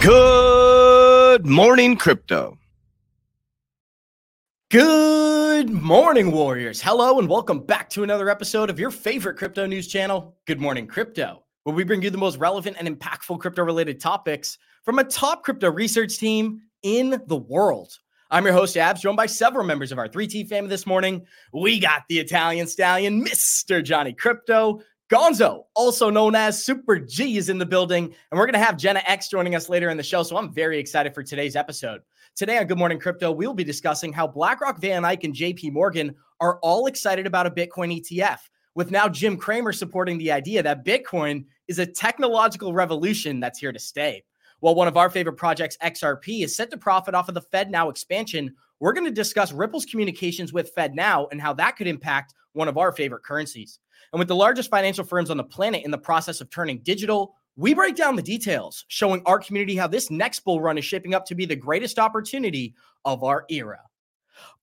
Good morning, crypto. Good morning, Warriors. Hello, and welcome back to another episode of your favorite crypto news channel, Good Morning Crypto, where we bring you the most relevant and impactful crypto related topics from a top crypto research team in the world. I'm your host, Abs, joined by several members of our 3T family this morning. We got the Italian stallion, Mr. Johnny Krypto, Gonzo, also known as Super G, is in the building, and we're going to have Jenna X joining us later in the show. So I'm very excited for today's episode. Today on Good Morning Crypto, we'll be discussing how BlackRock, VanEck, and JP Morgan are all excited about a Bitcoin ETF, with now Jim Cramer supporting the idea that Bitcoin is a technological revolution that's here to stay. While one of our favorite projects, XRP, is set to profit off of the FedNow expansion, we're going to discuss Ripple's communications with FedNow and how that could impact one of our favorite currencies. And with the largest financial firms on the planet in the process of turning digital, we break down the details, showing our community how this next bull run is shaping up to be the greatest opportunity of our era.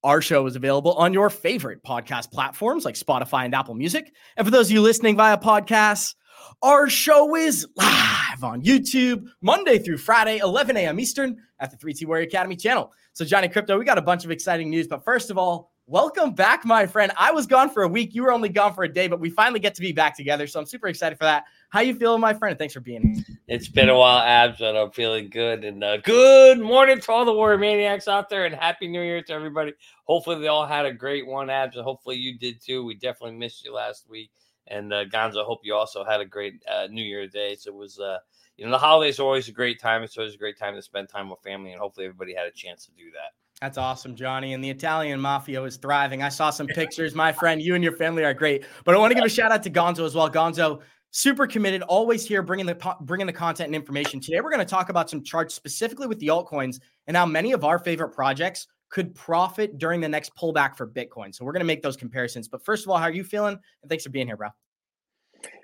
Our show is available on your favorite podcast platforms like Spotify and Apple Music. And for those of you listening via podcasts, our show is live on YouTube Monday through Friday, 11 a.m. Eastern at the 3T Warrior Academy channel. So, Johnny Krypto, we got a bunch of exciting news. But first of all, welcome back, my friend. I was gone for a week. You were only gone for a day, but we finally get to be back together. So I'm super excited for that. How you feeling, my friend? Thanks for being here. It's been a while, Abs, and I'm feeling good. And uh, good morning to all the Warrior Maniacs out there, and Happy New Year to everybody. Hopefully, they all had a great one, Abs, and hopefully you did too. We definitely missed you last week. And uh, Gonzo, hope you also had a great uh, New Year's day. So it was, uh, you know, the holidays are always a great time. It's always a great time to spend time with family, and hopefully everybody had a chance to do that. That's awesome, Johnny. And the Italian mafia is thriving. I saw some pictures, my friend. You and your family are great. But I want to give a shout out to Gonzo as well. Gonzo, super committed, always here, bringing the bringing the content and information. Today, we're going to talk about some charts specifically with the altcoins and how many of our favorite projects could profit during the next pullback for Bitcoin. So we're going to make those comparisons. But first of all, how are you feeling? And thanks for being here, bro.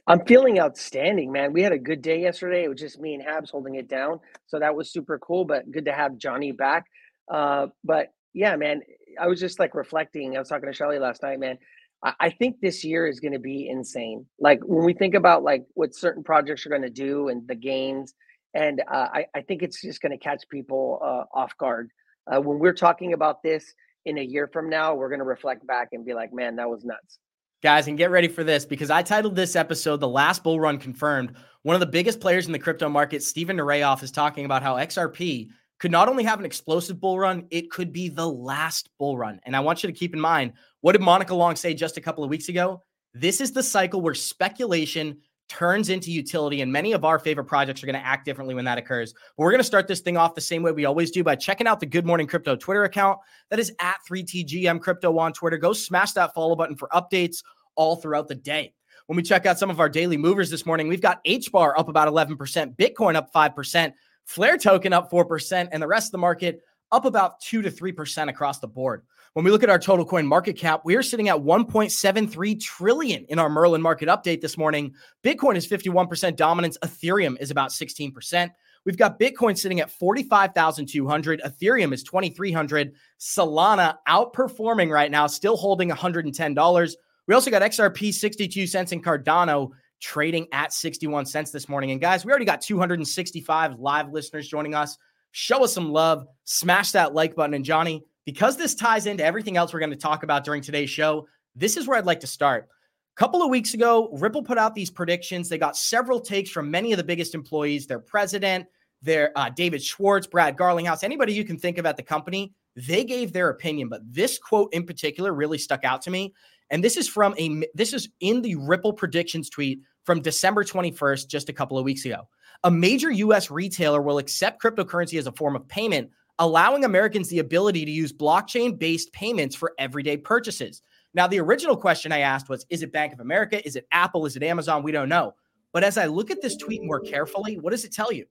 I'm feeling outstanding, man. We had a good day yesterday. It was just me and Habs holding it down. So that was super cool, but good to have Johnny back. Uh, but yeah, man, I was just like reflecting. I was talking to Shelly last night, man. I, I think this year is going to be insane. Like when we think about like what certain projects are going to do and the gains, and uh, I, I think it's just going to catch people uh, off guard. Uh, when we're talking about this in a year from now, we're going to reflect back and be like, man, that was nuts. Guys, and get ready for this because I titled this episode The Last Bull Run Confirmed. One of the biggest players in the crypto market, Stephen Nerayoff, is talking about how XRP could not only have an explosive bull run, it could be the last bull run. And I want you to keep in mind what did Monica Long say just a couple of weeks ago? This is the cycle where speculation turns into utility, and many of our favorite projects are going to act differently when that occurs. But we're going to start this thing off the same way we always do by checking out the Good Morning Crypto Twitter account. That is at 3TGM Crypto on Twitter. Go smash that follow button for updates all throughout the day. When we check out some of our daily movers this morning, we've got H bar up about 11%, Bitcoin up 5%, Flare token up 4%, and the rest of the market up about 2 to 3% across the board. When we look at our total coin market cap, we are sitting at 1.73 trillion in our Merlin market update this morning. Bitcoin is 51% dominance, Ethereum is about 16%. We've got Bitcoin sitting at 45,200, Ethereum is 2300, Solana outperforming right now, still holding $110. We also got XRP 62 cents and Cardano trading at 61 cents this morning. And guys, we already got 265 live listeners joining us. Show us some love, smash that like button. And Johnny, because this ties into everything else we're going to talk about during today's show, this is where I'd like to start. A couple of weeks ago, Ripple put out these predictions. They got several takes from many of the biggest employees, their president, their uh, David Schwartz, Brad Garlinghouse, anybody you can think of at the company. They gave their opinion, but this quote in particular really stuck out to me. And this is from a this is in the Ripple predictions tweet from December 21st, just a couple of weeks ago. A major US retailer will accept cryptocurrency as a form of payment, allowing Americans the ability to use blockchain based payments for everyday purchases. Now, the original question I asked was Is it Bank of America? Is it Apple? Is it Amazon? We don't know. But as I look at this tweet more carefully, what does it tell you?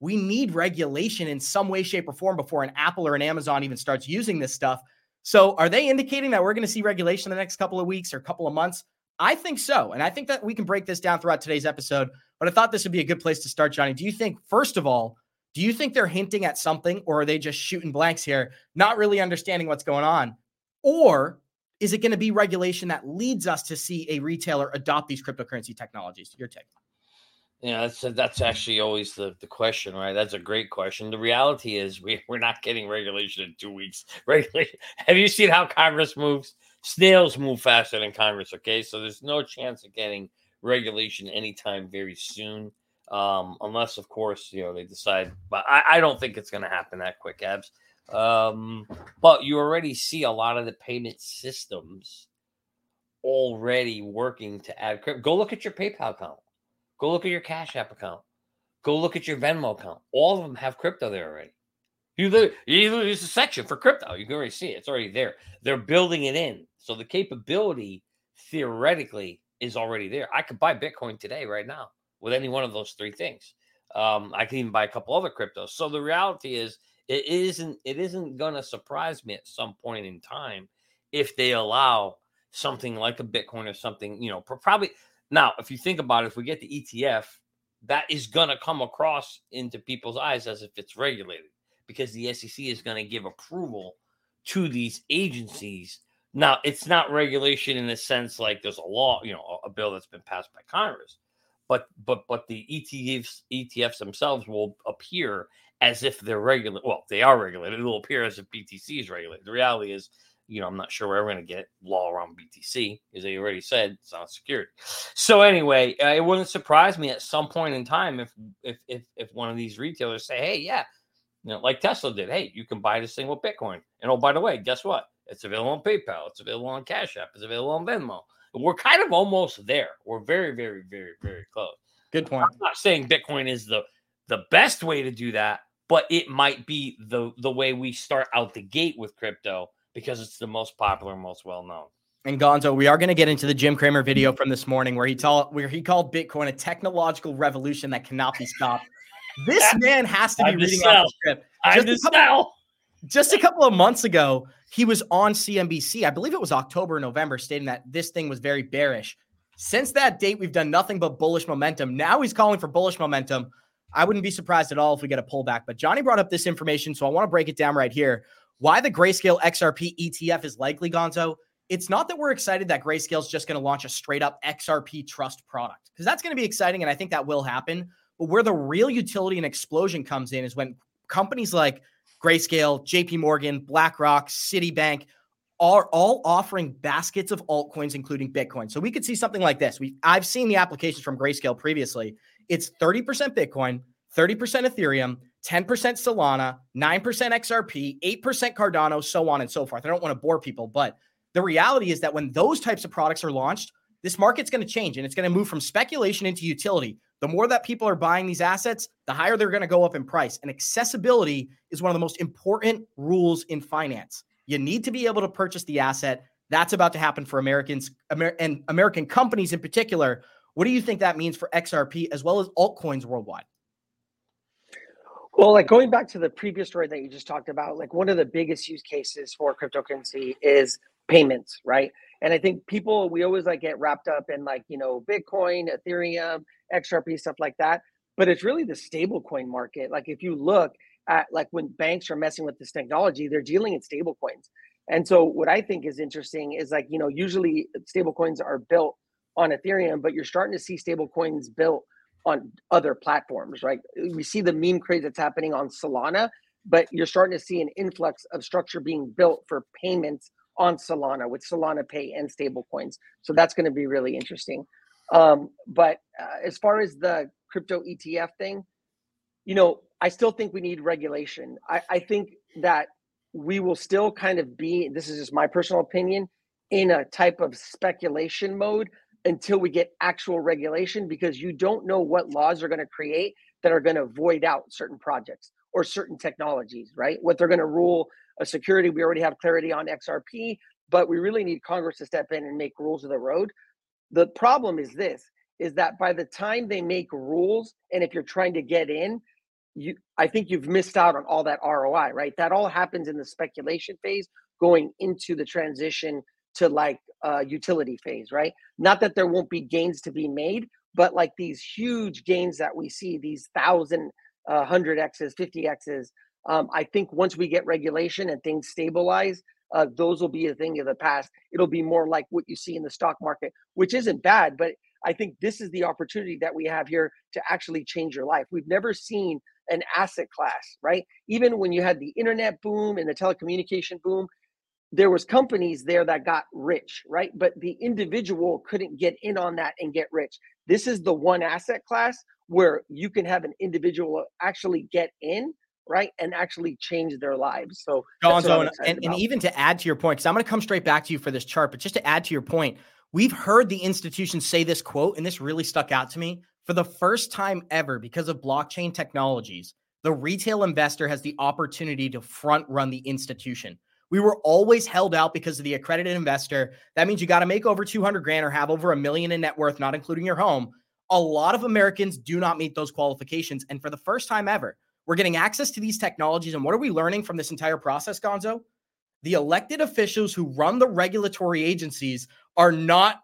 We need regulation in some way, shape, or form before an Apple or an Amazon even starts using this stuff. So, are they indicating that we're going to see regulation in the next couple of weeks or couple of months? I think so. And I think that we can break this down throughout today's episode. But I thought this would be a good place to start, Johnny. Do you think, first of all, do you think they're hinting at something or are they just shooting blanks here, not really understanding what's going on? Or is it going to be regulation that leads us to see a retailer adopt these cryptocurrency technologies? Your take. Yeah, that's that's actually always the, the question, right? That's a great question. The reality is we, we're not getting regulation in two weeks. Regulation. Have you seen how Congress moves? Snails move faster than Congress, okay? So there's no chance of getting regulation anytime very soon. Um, unless of course, you know, they decide, but I, I don't think it's gonna happen that quick, abs. Um, but you already see a lot of the payment systems already working to add crypto. Go look at your PayPal account Go look at your Cash App account. Go look at your Venmo account. All of them have crypto there already. You use a section for crypto. You can already see it. It's already there. They're building it in. So the capability theoretically is already there. I could buy Bitcoin today, right now, with any one of those three things. Um, I can even buy a couple other cryptos. So the reality is, it isn't it isn't going to surprise me at some point in time if they allow something like a Bitcoin or something. You know, probably now, if you think about it, if we get the ETF, that is going to come across into people's eyes as if it's regulated because the SEC is going to give approval to these agencies. Now, it's not regulation in the sense like there's a law, you know, a bill that's been passed by Congress, but but but the ETFs ETFs themselves will appear as if they're regulated. Well, they are regulated. It will appear as if BTC is regulated. The reality is you know, I'm not sure where we're going to get law around BTC, as they already said, it's not security. So anyway, uh, it wouldn't surprise me at some point in time if if if if one of these retailers say, hey, yeah, you know, like Tesla did, hey, you can buy this thing with Bitcoin. And oh, by the way, guess what? It's available on PayPal, it's available on Cash App, it's available on Venmo. We're kind of almost there. We're very, very, very, very close. Good point. I'm not saying Bitcoin is the the best way to do that, but it might be the the way we start out the gate with crypto because it's the most popular, most well known. And Gonzo, we are going to get into the Jim Cramer video from this morning where he told where he called Bitcoin a technological revolution that cannot be stopped. This man has to be reading off the script. Just a, couple, just a couple of months ago, he was on CNBC. I believe it was October, November, stating that this thing was very bearish. Since that date, we've done nothing but bullish momentum. Now he's calling for bullish momentum. I wouldn't be surprised at all if we get a pullback. But Johnny brought up this information, so I want to break it down right here. Why the Grayscale XRP ETF is likely, Gonzo? It's not that we're excited that Grayscale is just going to launch a straight up XRP trust product, because that's going to be exciting. And I think that will happen. But where the real utility and explosion comes in is when companies like Grayscale, JP Morgan, BlackRock, Citibank are all offering baskets of altcoins, including Bitcoin. So we could see something like this. We I've seen the applications from Grayscale previously. It's 30% Bitcoin, 30% Ethereum, 10% Solana, 9% XRP, 8% Cardano, so on and so forth. I don't want to bore people, but the reality is that when those types of products are launched, this market's going to change and it's going to move from speculation into utility. The more that people are buying these assets, the higher they're going to go up in price. And accessibility is one of the most important rules in finance. You need to be able to purchase the asset. That's about to happen for Americans Amer- and American companies in particular. What do you think that means for XRP as well as altcoins worldwide? Well, like going back to the previous story that you just talked about, like one of the biggest use cases for cryptocurrency is payments, right? And I think people we always like get wrapped up in like, you know, Bitcoin, Ethereum, XRP, stuff like that. But it's really the stablecoin market. Like if you look at like when banks are messing with this technology, they're dealing in stablecoins. And so what I think is interesting is like, you know, usually stablecoins are built on Ethereum, but you're starting to see stablecoins built on other platforms, right? We see the meme craze that's happening on Solana, but you're starting to see an influx of structure being built for payments on Solana with Solana Pay and stablecoins. So that's going to be really interesting. Um, but uh, as far as the crypto ETF thing, you know, I still think we need regulation. I, I think that we will still kind of be, this is just my personal opinion, in a type of speculation mode until we get actual regulation because you don't know what laws are going to create that are going to void out certain projects or certain technologies, right? What they're going to rule a security. We already have clarity on XRP, but we really need Congress to step in and make rules of the road. The problem is this is that by the time they make rules and if you're trying to get in, you I think you've missed out on all that ROI, right? That all happens in the speculation phase going into the transition to like uh, utility phase, right? Not that there won't be gains to be made, but like these huge gains that we see, these thousand, uh, hundred X's, 50 X's. Um, I think once we get regulation and things stabilize, uh, those will be a thing of the past. It'll be more like what you see in the stock market, which isn't bad, but I think this is the opportunity that we have here to actually change your life. We've never seen an asset class, right? Even when you had the internet boom and the telecommunication boom, there was companies there that got rich right but the individual couldn't get in on that and get rich this is the one asset class where you can have an individual actually get in right and actually change their lives so Gonzo, and, and, even to add to your point because i'm going to come straight back to you for this chart but just to add to your point we've heard the institution say this quote and this really stuck out to me for the first time ever because of blockchain technologies the retail investor has the opportunity to front run the institution we were always held out because of the accredited investor. That means you got to make over 200 grand or have over a million in net worth, not including your home. A lot of Americans do not meet those qualifications. And for the first time ever, we're getting access to these technologies. And what are we learning from this entire process, Gonzo? The elected officials who run the regulatory agencies are not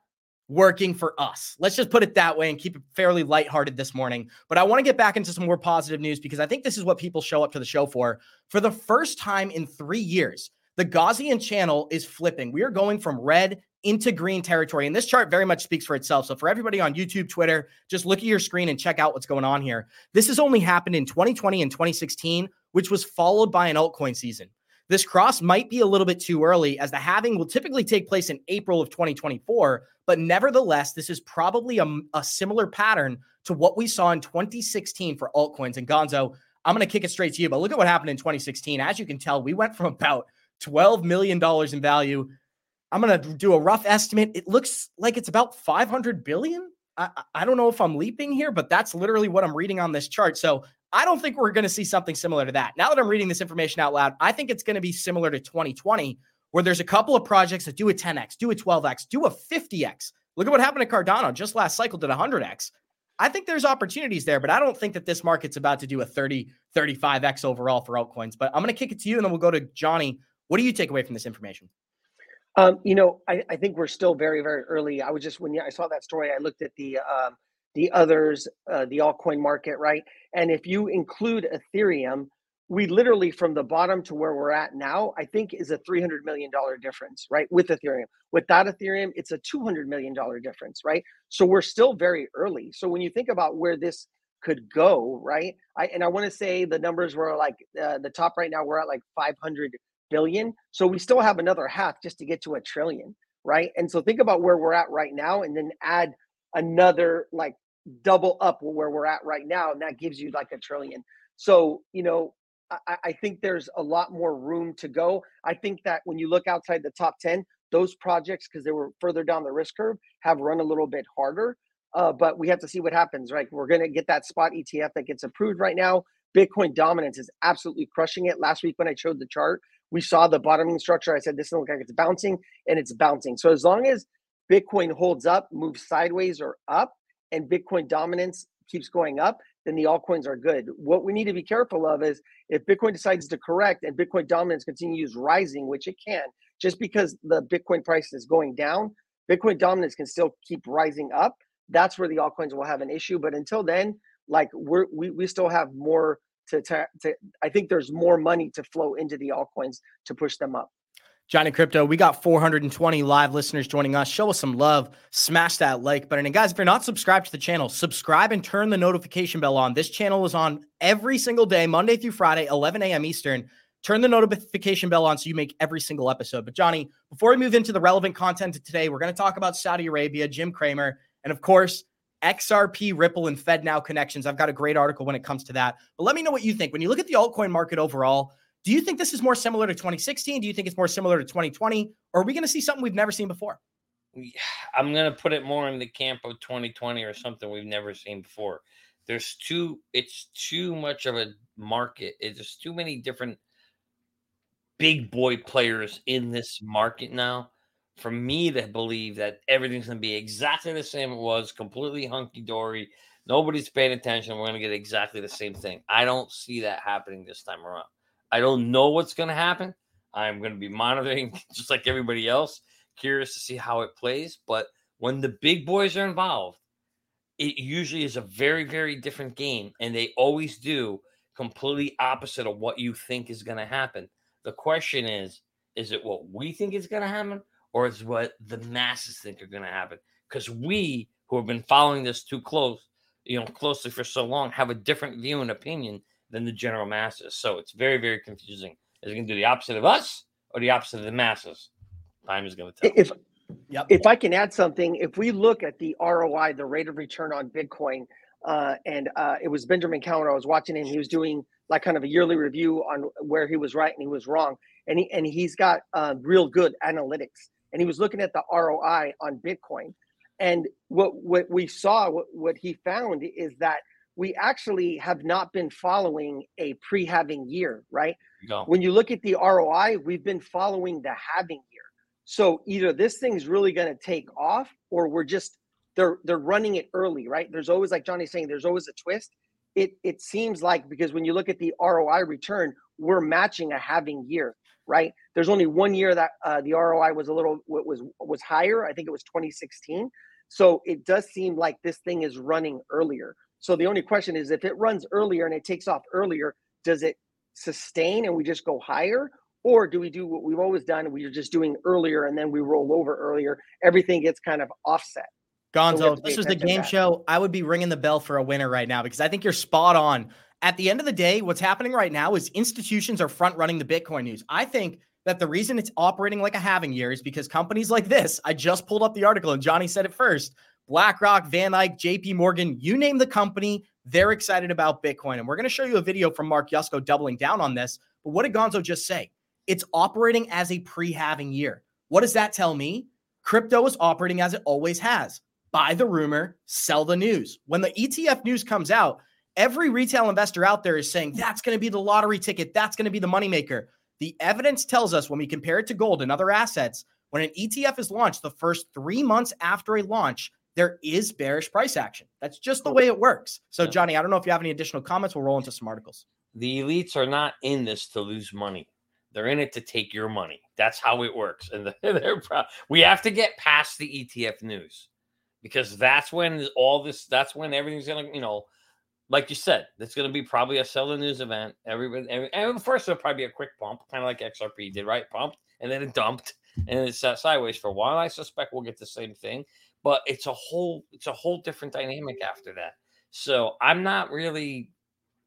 working for us. Let's just put it that way and keep it fairly lighthearted this morning. But I want to get back into some more positive news because I think this is what people show up to the show for. For the first time in three years, the Gaussian channel is flipping. We are going from red into green territory. And this chart very much speaks for itself. So, for everybody on YouTube, Twitter, just look at your screen and check out what's going on here. This has only happened in 2020 and 2016, which was followed by an altcoin season. This cross might be a little bit too early, as the halving will typically take place in April of 2024. But nevertheless, this is probably a, a similar pattern to what we saw in 2016 for altcoins. And Gonzo, I'm going to kick it straight to you. But look at what happened in 2016. As you can tell, we went from about $12 million in value. I'm going to do a rough estimate. It looks like it's about 500 billion. I, I don't know if I'm leaping here, but that's literally what I'm reading on this chart. So I don't think we're going to see something similar to that. Now that I'm reading this information out loud, I think it's going to be similar to 2020, where there's a couple of projects that do a 10x, do a 12x, do a 50x. Look at what happened to Cardano just last cycle did 100x. I think there's opportunities there, but I don't think that this market's about to do a 30, 35x overall for altcoins. But I'm going to kick it to you and then we'll go to Johnny what do you take away from this information? Um, you know, I, I, think we're still very, very early. I was just when I saw that story, I looked at the um, the others, uh, the altcoin market, right? And if you include Ethereum, we literally from the bottom to where we're at now, I think is a three hundred million dollar difference, right? With Ethereum, without Ethereum, it's a two hundred million dollar difference, right? So we're still very early. So when you think about where this could go, right? I and I want to say the numbers were like uh, the top right now. We're at like five hundred billion. So we still have another half just to get to a trillion, right? And so think about where we're at right now and then add another like double up where we're at right now. And that gives you like a trillion. So, you know, I, I think there's a lot more room to go. I think that when you look outside the top 10, those projects, because they were further down the risk curve, have run a little bit harder. Uh, but we have to see what happens, right? We're going to get that spot ETF that gets approved right now. Bitcoin dominance is absolutely crushing it. Last week when I showed the chart, we saw the bottoming structure. I said this doesn't look like it's bouncing, and it's bouncing. So as long as Bitcoin holds up, moves sideways or up, and Bitcoin dominance keeps going up, then the altcoins are good. What we need to be careful of is if Bitcoin decides to correct and Bitcoin dominance continues rising, which it can, just because the Bitcoin price is going down, Bitcoin dominance can still keep rising up. That's where the altcoins will have an issue. But until then, like we're we, we still have more to, to, to I think there's more money to flow into the altcoins to push them up. Johnny Krypto, we got 420 live listeners joining us. Show us some love. Smash that like button. And guys, if you're not subscribed to the channel, subscribe and turn the notification bell on. This channel is on every single day, Monday through Friday, 11 a.m. Eastern. Turn the notification bell on so you make every single episode. But Johnny, before we move into the relevant content of today, we're going to talk about Saudi Arabia, Jim Cramer, and of course, XRP, Ripple, and FedNow connections. I've got a great article when it comes to that. But let me know what you think. When you look at the altcoin market overall, do you think this is more similar to 2016? Do you think it's more similar to 2020? Or are we going to see something we've never seen before? I'm going to put it more in the camp of 2020 or something we've never seen before. There's too, it's too much of a market. Just too many different big boy players in this market now for me to believe that everything's going to be exactly the same it was, completely hunky dory. Nobody's paying attention. We're going to get exactly the same thing. I don't see that happening this time around. I don't know what's going to happen. I'm going to be monitoring just like everybody else, curious to see how it plays. But when the big boys are involved, it usually is a very, very different game. And they always do completely opposite of what you think is going to happen. The question is, is it what we think is going to happen or is what the masses think are going to happen? Because we who have been following this too close, you know, closely for so long, have a different view and opinion than the general masses. So it's very, very confusing. Is it going to do the opposite of us or the opposite of the masses? Time is going to tell. If yep. if I can add something, if we look at the ROI, the rate of return on Bitcoin, uh, and uh, it was Benjamin Cowan I was watching, him. he was doing like kind of a yearly review on where he was right and he was wrong, and he and he's got uh, real good analytics, and he was looking at the ROI on Bitcoin, and what what we saw, what, what he found is that we actually have not been following a pre halving year, right? No. When you look at the ROI, we've been following the halving year. So either this thing's really going to take off, or we're just they're they're running it early, right? There's always like Johnny's saying, there's always a twist. It it seems like because when you look at the ROI return, we're matching a having year, right? There's only one year that uh, the ROI was a little was was higher. I think it was 2016. So it does seem like this thing is running earlier. So the only question is if it runs earlier and it takes off earlier, does it sustain and we just go higher? Or do we do what we've always done? We're just doing earlier and then we roll over earlier. Everything gets kind of offset. Gonzo, so this was the game show. I would be ringing the bell for a winner right now because I think you're spot on. At the end of the day, what's happening right now is institutions are front running the Bitcoin news. I think that the reason it's operating like a halving year is because companies like this, I just pulled up the article and Johnny said it first, BlackRock, VanEck, JP Morgan, you name the company, they're excited about Bitcoin. And we're going to show you a video from Mark Yusko doubling down on this. But what did Gonzo just say? It's operating as a pre halving year. What does that tell me? Crypto is operating as it always has buy the rumor, sell the news. When the ETF news comes out, every retail investor out there is saying that's going to be the lottery ticket, that's going to be the moneymaker. The evidence tells us when we compare it to gold and other assets, when an ETF is launched, the first three months after a launch, there is bearish price action. That's just the way it works. So, Johnny, I don't know if you have any additional comments. We'll roll into some articles. The elites are not in this to lose money. They're in it to take your money. That's how it works. And they're proud. We have to get past the ETF news because that's when all this, that's when everything's going to, you know, like you said, it's going to be probably a sell the news event. Everybody, every, and first it'll probably be a quick pump, kind of like XRP did, right? Pumped and then it dumped and it sat sideways for a while. I suspect we'll get the same thing but it's a whole it's a whole different dynamic after that. So I'm not really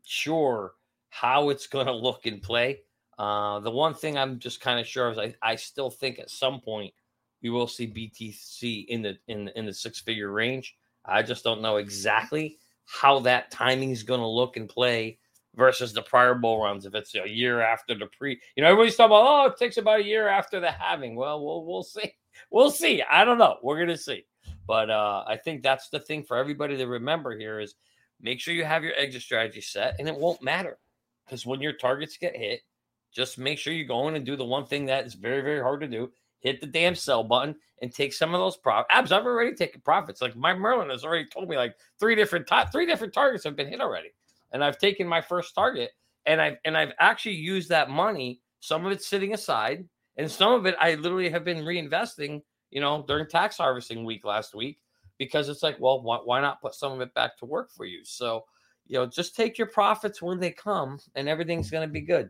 sure how it's going to look in play. Uh, the one thing I'm just kind of sure is I, I still think at some point we will see BTC in the in in the six figure range. I just don't know exactly how that timing is going to look and play versus the prior bull runs. If it's a year after the pre, you know, everybody's talking about oh, it takes about a year after the halving. Well, we'll we'll see. We'll see. I don't know. We're gonna see. But uh, I think that's the thing for everybody to remember here is make sure you have your exit strategy set, and it won't matter because when your targets get hit, just make sure you go in and do the one thing that is very very hard to do hit the damn sell button and take some of those profits. Abs, I've already taken profits. Like my Merlin has already told me like three different top three different targets have been hit already. And I've taken my first target and I've and I've actually used that money. Some of it's sitting aside, and some of it I literally have been reinvesting, you know, during tax harvesting week last week, because it's like, well, why, why not put some of it back to work for you? So, you know, just take your profits when they come and everything's gonna be good.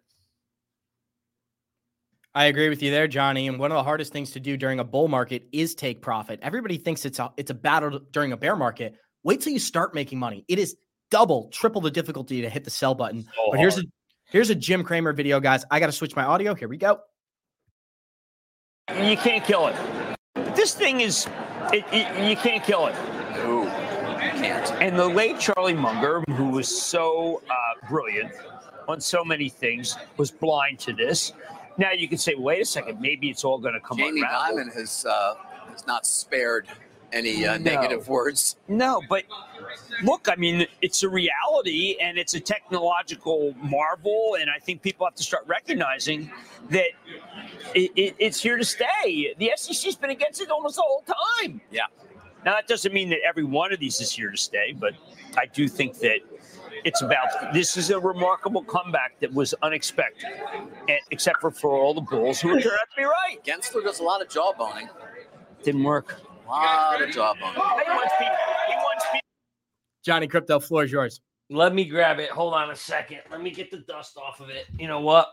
I agree with you there, Johnny. And one of the hardest things to do during a bull market is take profit. Everybody thinks it's a it's a battle during a bear market. Wait till you start making money. It is double, triple the difficulty to hit the sell button. So but here's a here's a Jim Cramer video, guys. I got to switch my audio. Here we go. You can't kill it. This thing is, it, it, you can't kill it. No, can't. And the late Charlie Munger, who was so uh, brilliant on so many things, was blind to this. Now you can say, wait a second, maybe it's all going to come Jamie around. Dimon has uh, has not spared any uh, no. negative words. No, but look, I mean, it's a reality and it's a technological marvel, and I think people have to start recognizing that it, it, it's here to stay. The SEC's been against it almost the whole time. Yeah. Now that doesn't mean that every one of these is here to stay, but I do think that it's about this is a remarkable comeback that was unexpected, except for for all the bulls who turned out to be right. Gensler does a lot of jawboning. Didn't work. A lot of jawboning. He wants people. He wants people. Johnny Krypto, floor is yours. Let me grab it. Hold on a second. Let me get the dust off of it. You know what?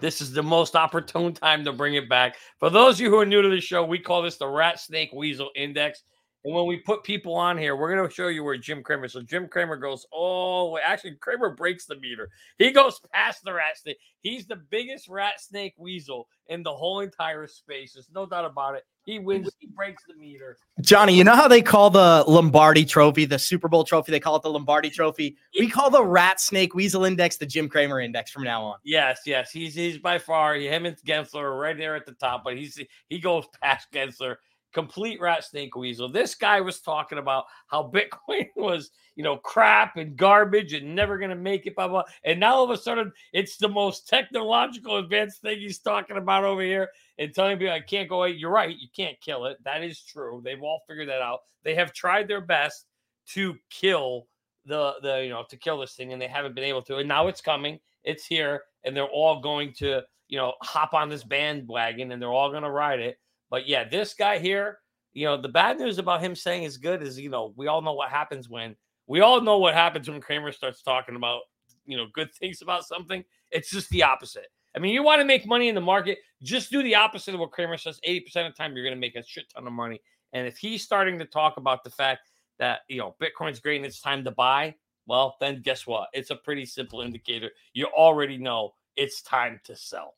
This is the most opportune time to bring it back. For those of you who are new to the show, we call this the Rat Snake Weasel Index. And when we put people on here, we're going to show you where Jim Cramer. So Jim Cramer goes all the way. Actually, Cramer breaks the meter. He goes past the rat snake. He's the biggest rat snake weasel in the whole entire space. There's no doubt about it. He wins. He breaks the meter. Johnny, you know how they call the Lombardi Trophy, the Super Bowl Trophy? They call it the Lombardi Trophy. We call the Rat Snake Weasel Index the Jim Cramer Index from now on. Yes, yes. He's he's by far him and Gensler are right there at the top, but he's he goes past Gensler complete rat snake weasel. This guy was talking about how Bitcoin was, you know, crap and garbage and never going to make it, blah, blah. And now all of a sudden, it's the most technological advanced thing he's talking about over here and telling people I can't go. You're right. You can't kill it. That is true. They've all figured that out. They have tried their best to kill the, the, you know, to kill this thing and they haven't been able to. And now it's coming. It's here. And they're all going to, you know, hop on this bandwagon and they're all going to ride it but yeah, this guy here, you know, the bad news about him saying is good is, you know, we all know what happens when we all know what happens when Cramer starts talking about, you know, good things about something. It's just the opposite. I mean, you want to make money in the market, just do the opposite of what Cramer says. 80% of the time, you're going to make a shit ton of money. And if he's starting to talk about the fact that, you know, Bitcoin's great and it's time to buy, well, then guess what? It's a pretty simple indicator. You already know it's time to sell.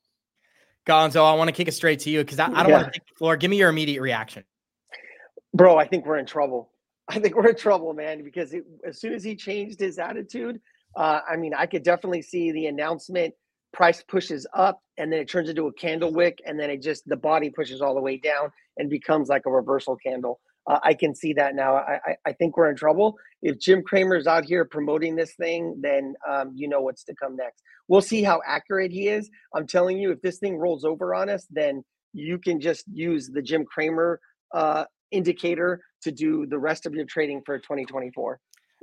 Gonzo, I want to kick it straight to you because I, I, don't yeah. want to take the floor. Give me your immediate reaction. Bro, I think we're in trouble. I think we're in trouble, man, because it, as soon as he changed his attitude, uh, I mean, I could definitely see the announcement price pushes up and then it turns into a candle wick and then it just the body pushes all the way down and becomes like a reversal candle. Uh, I can see that now. I, I, I, think we're in trouble. If Jim Cramer's out here promoting this thing, then um, you know what's to come next. We'll see how accurate he is. I'm telling you, if this thing rolls over on us, then you can just use the Jim Cramer uh, indicator to do the rest of your trading for 2024.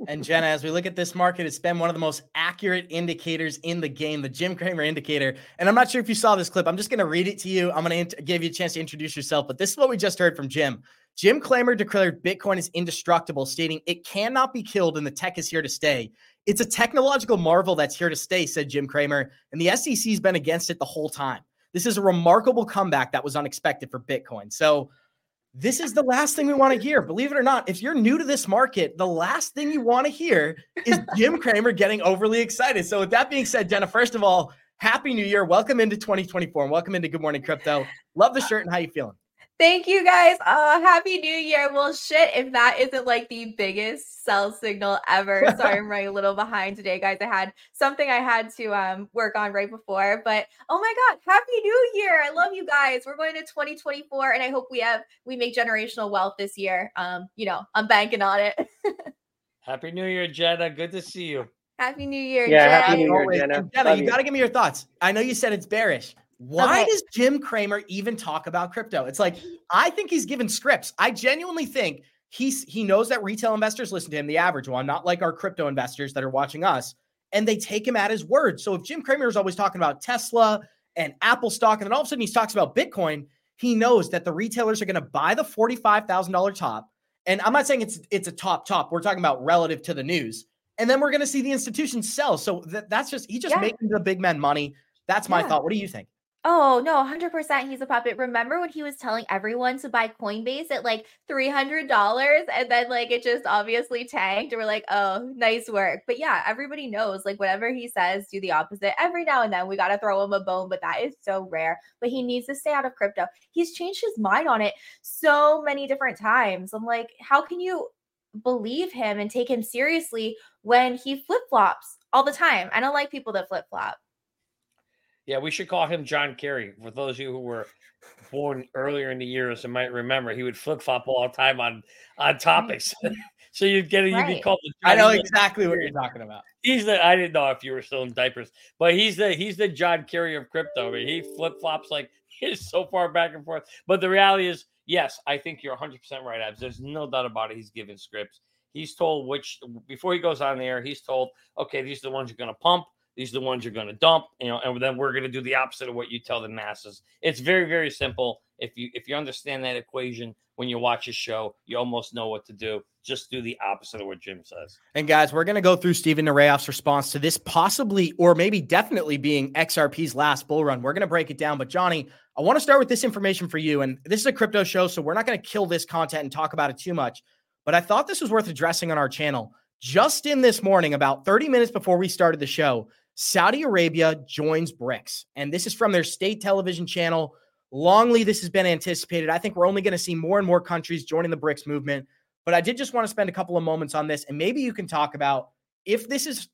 And Jenna, as we look at this market, it's been one of the most accurate indicators in the game, the Jim Cramer indicator. And I'm not sure if you saw this clip. I'm just going to read it to you. I'm going to give you a chance to introduce yourself. But this is what we just heard from Jim. Jim Cramer declared Bitcoin is indestructible, stating it cannot be killed and the tech is here to stay. It's a technological marvel that's here to stay, said Jim Cramer. And the SEC's been against it the whole time. This is a remarkable comeback that was unexpected for Bitcoin. So, this is the last thing we want to hear. Believe it or not, if you're new to this market, the last thing you want to hear is Jim Cramer getting overly excited. So, with that being said, Jenna, first of all, happy new year. Welcome into 2024 and welcome into Good Morning Crypto. Love the shirt and how you feeling? Thank you guys. Uh happy new year. Well shit, if that isn't like the biggest sell signal ever. Sorry, I'm running a little behind today, guys. I had something I had to um work on right before. But oh my god, happy new year. I love you guys. We're going to 2024 and I hope we have we make generational wealth this year. Um, you know, I'm banking on it. happy New Year, Jenna. Good to see you. Happy New Year, yeah, Jenna. Happy New Year, Jenna. Jenna, you got to give me your thoughts. I know you said it's bearish Why Okay. does Jim Cramer even talk about crypto? It's like I think he's given scripts. I genuinely think he's he knows that retail investors listen to him, the average one, not like our crypto investors that are watching us, and they take him at his word. So if Jim Cramer is always talking about Tesla and Apple stock, and then all of a sudden he talks about Bitcoin, he knows that the retailers are going to buy the forty-five thousand dollar top. And I'm not saying it's it's a top top. We're talking about relative to the news. And then we're going to see the institutions sell. So that, that's just he just Yeah. making the big men money. That's my Yeah. thought. What do you think? Oh, no, 100% he's a puppet. Remember when he was telling everyone to buy Coinbase at like $300 and then like it just obviously tanked and we're like, "Oh, nice work." But yeah, everybody knows like whatever he says, do the opposite. Every now and then we got to throw him a bone, but that is so rare. But he needs to stay out of crypto. He's changed his mind on it so many different times. I'm like, how can you believe him and take him seriously when he flip-flops all the time? I don't like people that flip-flop. Yeah, we should call him John Kerry. For those of you who were born earlier in the years and might remember, he would flip flop all the time on on topics. Mm-hmm. so you'd get you'd be called. The I know exactly what you're talking about. He's the. I didn't know if you were still in diapers, but he's the he's the John Kerry of crypto. I mean, he flip flops like he's so far back and forth. But the reality is, yes, I think you're 100 percent right, Abs. There's no doubt about it. He's given scripts. He's told which before he goes on the air, he's told, okay, these are the ones you're going to pump. These are the ones you're going to dump. You know, and then we're going to do the opposite of what you tell the masses. It's very very simple. If you if you understand that equation when you watch his show, you almost know what to do. Just do the opposite of what Jim says. And guys, we're going to go through Stephen Nerayoff's response to this possibly or maybe definitely being XRP's last bull run. We're going to break it down. But Johnny, I want to start with this information for you. And this is a crypto show, so we're not going to kill this content and talk about it too much. But I thought this was worth addressing on our channel. Just in this morning, about 30 minutes before we started the show, Saudi Arabia joins BRICS. And this is from their state television channel. Longly, this has been anticipated. I think we're only going to see more and more countries joining the BRICS movement. But I did just want to spend a couple of moments on this, and maybe you can talk about if this is.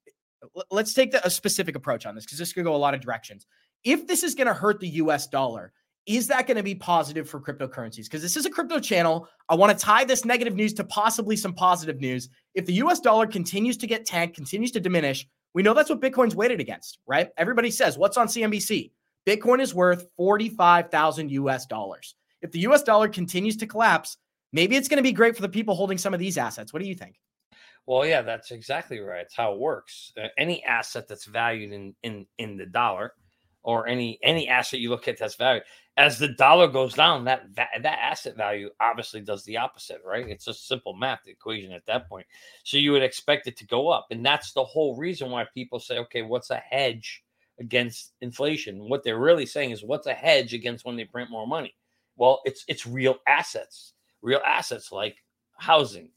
Let's take the, a specific approach on this because this could go a lot of directions. If this is going to hurt the U.S. dollar, is that going to be positive for cryptocurrencies? Because this is a crypto channel. I want to tie this negative news to possibly some positive news. If the US dollar continues to get tanked, continues to diminish, we know that's what Bitcoin's weighted against, right? Everybody says, what's on CNBC? Bitcoin is worth 45,000 US dollars. If the US dollar continues to collapse, maybe it's going to be great for the people holding some of these assets. What do you think? Well, yeah, that's exactly right. It's how it works. Uh, any asset that's valued in in in the dollar, or any any asset you look at that's valued, as the dollar goes down, that va- that asset value obviously does the opposite, right? It's a simple math equation at that point. So you would expect it to go up, and that's the whole reason why people say, okay, what's a hedge against inflation? What they're really saying is, what's a hedge against when they print more money? Well, it's it's real assets, real assets like housing,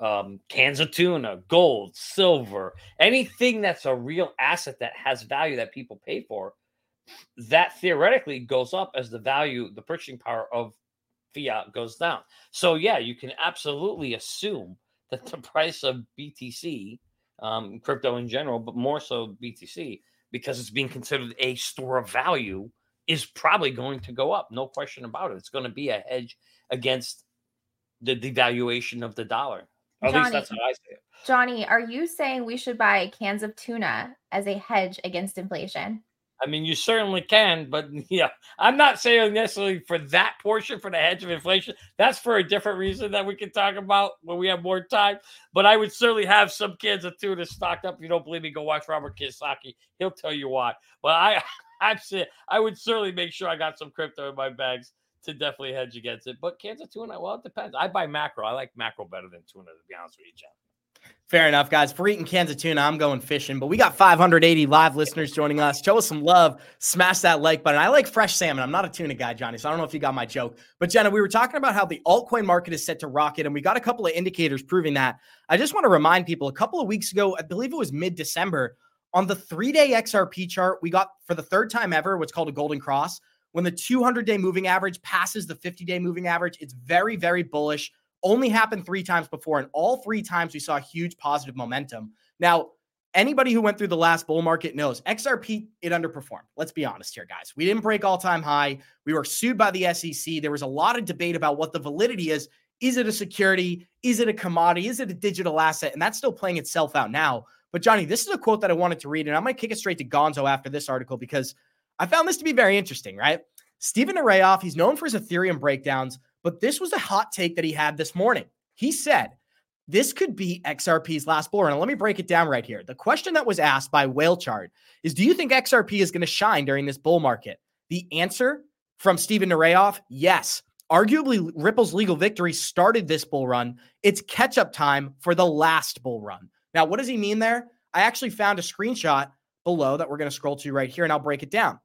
um, cans of tuna, gold, silver, anything that's a real asset that has value that people pay for, that theoretically goes up as the value, the purchasing power of fiat goes down. So, yeah, you can absolutely assume that the price of BTC, um, crypto in general, but more so BTC, because it's being considered a store of value, is probably going to go up. No question about it. It's going to be a hedge against the devaluation of the dollar. At least Johnny, that's how I it. Johnny, are you saying we should buy cans of tuna as a hedge against inflation? I mean, you certainly can, but yeah, I'm not saying necessarily for that portion for the hedge of inflation. That's for a different reason that we can talk about when we have more time. But I would certainly have some cans of tuna stocked up. If you don't believe me, go watch Robert Kiyosaki. He'll tell you why. But I, I'm saying I would certainly make sure I got some crypto in my bags to definitely hedge against it. But cans of tuna, well, it depends. I buy macro. I like macro better than tuna, to be honest with you, Jeff. Fair enough, guys. For eating cans of tuna, I'm going fishing. But we got 580 live listeners joining us. Show us some love. Smash that like button. I like fresh salmon. I'm not a tuna guy, Johnny, so I don't know if you got my joke. But Jenna, we were talking about how the altcoin market is set to rocket, and we got a couple of indicators proving that. I just want to remind people a couple of weeks ago, I believe it was mid December, on the three day XRP chart, we got for the third time ever what's called a golden cross. When the 200 day moving average passes the 50 day moving average, it's very, very bullish only happened three times before, and all three times we saw huge positive momentum. Now, anybody who went through the last bull market knows XRP, it underperformed. Let's be honest here, guys. We didn't break all time high. We were sued by the SEC. There was a lot of debate about what the validity is. Is it a security? Is it a commodity? Is it a digital asset? And that's still playing itself out now. But, Johnny, this is a quote that I wanted to read, and I might kick it straight to Gonzo after this article because I found this to be very interesting, right? Stephen Nerayoff, he's known for his Ethereum breakdowns, but this was a hot take that he had this morning. He said, this could be XRP's last bull run. And let me break it down right here. The question that was asked by Whale Chart is Do you think XRP is going to shine during this bull market? The answer from Stephen Nerayoff yes. Arguably, Ripple's legal victory started this bull run. It's catch up time for the last bull run. Now, what does he mean there? I actually found a screenshot below that we're going to scroll to right here and I'll break it down.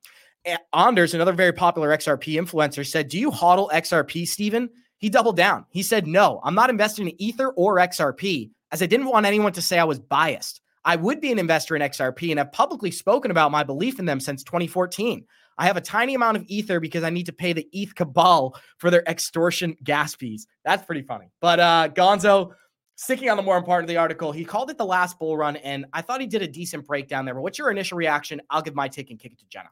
Anders, another very popular XRP influencer, said, Do you hodl XRP, Steven? He doubled down. He said, No, I'm not investing in Ether or XRP, as I didn't want anyone to say I was biased. I would be an investor in XRP and have publicly spoken about my belief in them since 2014. I have a tiny amount of Ether because I need to pay the ETH cabal for their extortion gas fees. That's pretty funny. But uh, Gonzo, sticking on the more important of the article, he called it the last bull run, and I thought he did a decent breakdown there. But what's your initial reaction? I'll give my take and kick it to Jenna.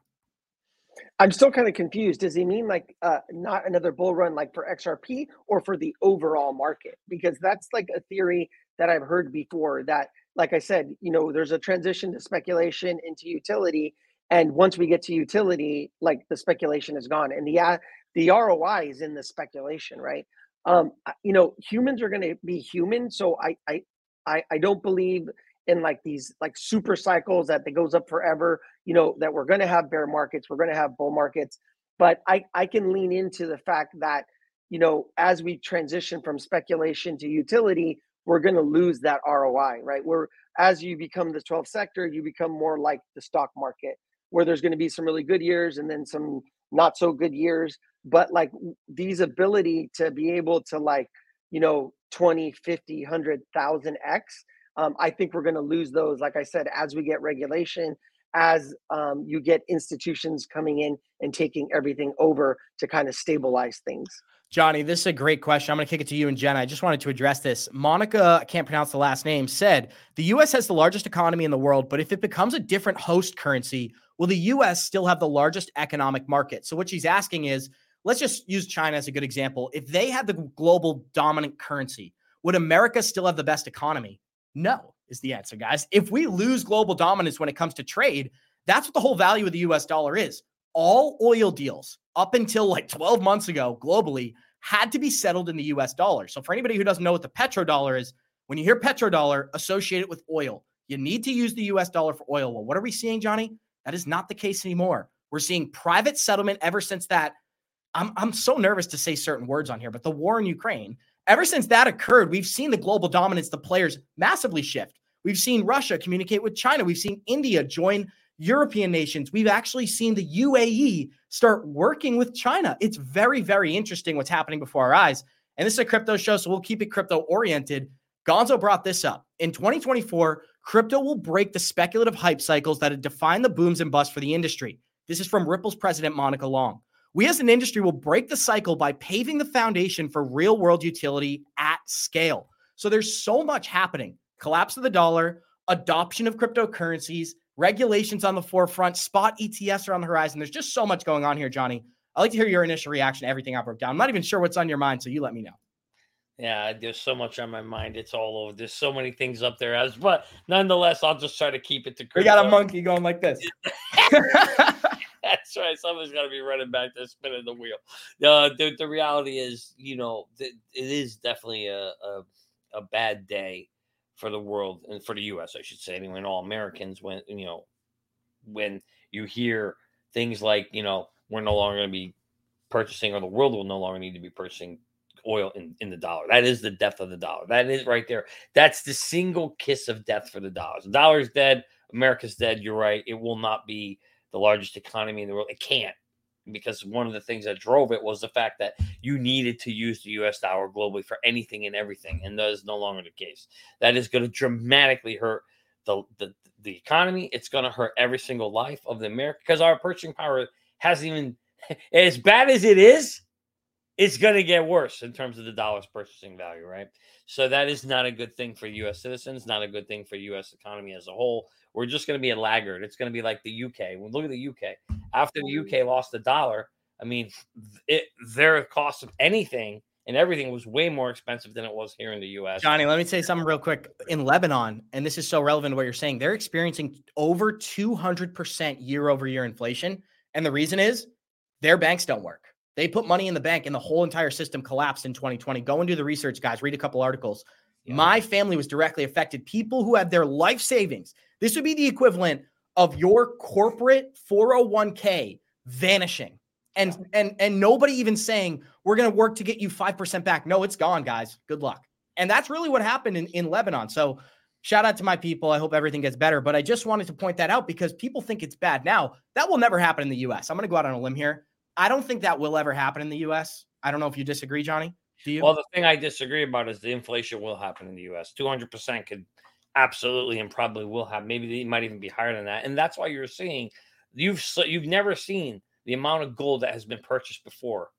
I'm still kind of confused. Does he mean like uh, not another bull run like for XRP or for the overall market? Because that's like a theory that I've heard before that, like I said, you know, there's a transition to speculation into utility. And once we get to utility, like the speculation is gone and the, uh, the ROI is in the speculation, right? Um, you know, humans are going to be human. So I, I, I, I don't believe in like these like super cycles that it goes up forever you know that we're going to have bear markets we're going to have bull markets but i i can lean into the fact that you know as we transition from speculation to utility we're going to lose that roi right? Where as you become the 12th sector you become more like the stock market where there's going to be some really good years and then some not so good years but like these ability to be able to like you know 20 50 100,000 x um, I think we're going to lose those, like I said, as we get regulation, as um, you get institutions coming in and taking everything over to kind of stabilize things. Johnny, this is a great question. I'm going to kick it to you and Jenna. I just wanted to address this. Monica, I can't pronounce the last name, said the US has the largest economy in the world, but if it becomes a different host currency, will the US still have the largest economic market? So, what she's asking is let's just use China as a good example. If they had the global dominant currency, would America still have the best economy? No, is the answer, guys. If we lose global dominance when it comes to trade, that's what the whole value of the US dollar is. All oil deals up until like 12 months ago globally had to be settled in the US dollar. So for anybody who doesn't know what the petrodollar is, when you hear petrodollar, associate it with oil. You need to use the US dollar for oil. Well, what are we seeing, Johnny? That is not the case anymore. We're seeing private settlement ever since that. I'm, I'm so nervous to say certain words on here, but the war in Ukraine Ever since that occurred, we've seen the global dominance, the players massively shift. We've seen Russia communicate with China. We've seen India join European nations. We've actually seen the UAE start working with China. It's very, very interesting what's happening before our eyes. And this is a crypto show, so we'll keep it crypto oriented. Gonzo brought this up. In 2024, crypto will break the speculative hype cycles that have defined the booms and busts for the industry. This is from Ripple's president, Monica Long. We as an industry will break the cycle by paving the foundation for real world utility at scale. So there's so much happening collapse of the dollar, adoption of cryptocurrencies, regulations on the forefront, spot ETFs are on the horizon. There's just so much going on here, Johnny. I'd like to hear your initial reaction to everything I broke down. I'm not even sure what's on your mind, so you let me know. Yeah, there's so much on my mind. It's all over. There's so many things up there as, but nonetheless, I'll just try to keep it to. Crypto. We got a monkey going like this. That's right. Someone's got to be running back there, spinning the wheel. Uh, the, the reality is, you know, th- it is definitely a, a, a bad day for the world and for the U.S. I should say, anyway, and all Americans when you know when you hear things like, you know, we're no longer going to be purchasing, or the world will no longer need to be purchasing oil in, in the dollar. That is the death of the dollar. That is right there. That's the single kiss of death for the dollar. The dollar is dead. America's dead. You're right. It will not be the largest economy in the world. It can't because one of the things that drove it was the fact that you needed to use the US dollar globally for anything and everything. And that is no longer the case. That is going to dramatically hurt the, the, the economy. It's going to hurt every single life of the America because our purchasing power hasn't even, as bad as it is, it's going to get worse in terms of the dollar's purchasing value, right? So that is not a good thing for U.S. citizens, not a good thing for U.S. economy as a whole. We're just going to be a laggard. It's going to be like the UK. Well, look at the UK. After the UK mm. lost the dollar, I mean, it, their cost of anything and everything was way more expensive than it was here in the US. Johnny, let me say something real quick. In Lebanon, and this is so relevant to what you're saying, they're experiencing over 200% year over year inflation And the reason is their banks don't work. They put money in the bank and the whole entire system collapsed in 2020. Go and do the research, guys. Read a couple articles. Yeah. My family was directly affected. People who had their life savings, this would be the equivalent of your corporate 401k vanishing. And and and nobody even saying we're going to work to get you 5% back. No, it's gone, guys. Good luck. And that's really what happened in, in Lebanon. So shout out to my people. I hope everything gets better. But I just wanted to point that out because people think it's bad. Now, that will never happen in the US. I'm going to go out on a limb here. I don't think that will ever happen in the US. I don't know if you disagree, Johnny. Do you? Well, the thing I disagree about is the inflation will happen in the US. 200% could absolutely and probably will have. Maybe it might even be higher than that. And that's why you're seeing you've you've never seen the amount of gold that has been purchased before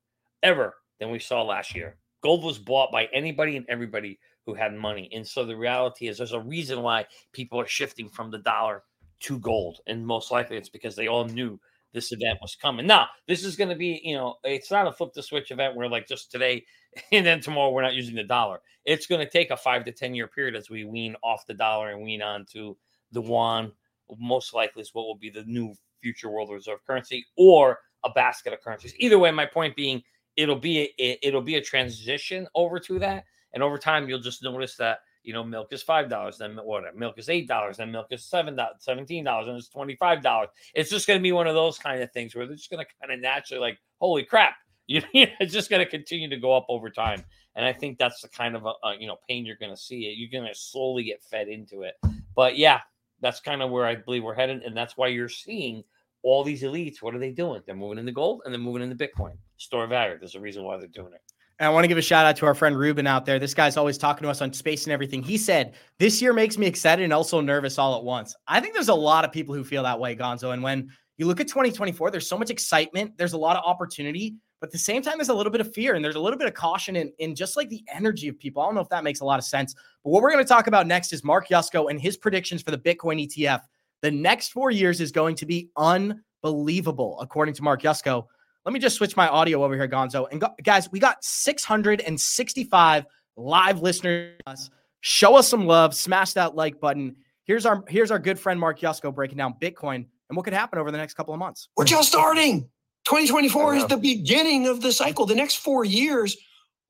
ever than we saw last year. Gold was bought by anybody and everybody who had money. And so the reality is there's a reason why people are shifting from the dollar to gold. And most likely it's because they all knew this event was coming. Now, this is going to be, you know, it's not a flip the switch event where like just today and then tomorrow we're not using the dollar. It's going to take a five to 10 year period as we wean off the dollar and wean on to the yuan. Most likely is what will be the new future world reserve currency or a basket of currencies. Either way, my point being, it'll be a, it'll be a transition over to that, and over time you'll just notice that you know, milk is five dollars, then what? Milk is eight dollars, then milk is seven dollars, seventeen dollars, and it's twenty five dollars. It's just going to be one of those kind of things where they're just going to kind of naturally like, holy crap, you know, it's just going to continue to go up over time. And I think that's the kind of a, a you know pain you're going to see. It you're going to slowly get fed into it. But yeah, that's kind of where I believe we're headed, and that's why you're seeing all these elites. What are they doing? They're moving into gold and they're moving into Bitcoin. Store value. There's a reason why they're doing it. And I want to give a shout out to our friend Ruben out there. This guy's always talking to us on space and everything. He said, This year makes me excited and also nervous all at once. I think there's a lot of people who feel that way, Gonzo. And when you look at 2024, there's so much excitement, there's a lot of opportunity, but at the same time, there's a little bit of fear and there's a little bit of caution in, in just like the energy of people. I don't know if that makes a lot of sense. But what we're going to talk about next is Mark Yusko and his predictions for the Bitcoin ETF. The next four years is going to be unbelievable, according to Mark Yusko. Let me just switch my audio over here, Gonzo. And go, guys, we got 665 live listeners. Show us some love. Smash that like button. Here's our here's our good friend Mark Yusko breaking down Bitcoin and what could happen over the next couple of months. We're just starting. 2024 is the beginning of the cycle. The next four years,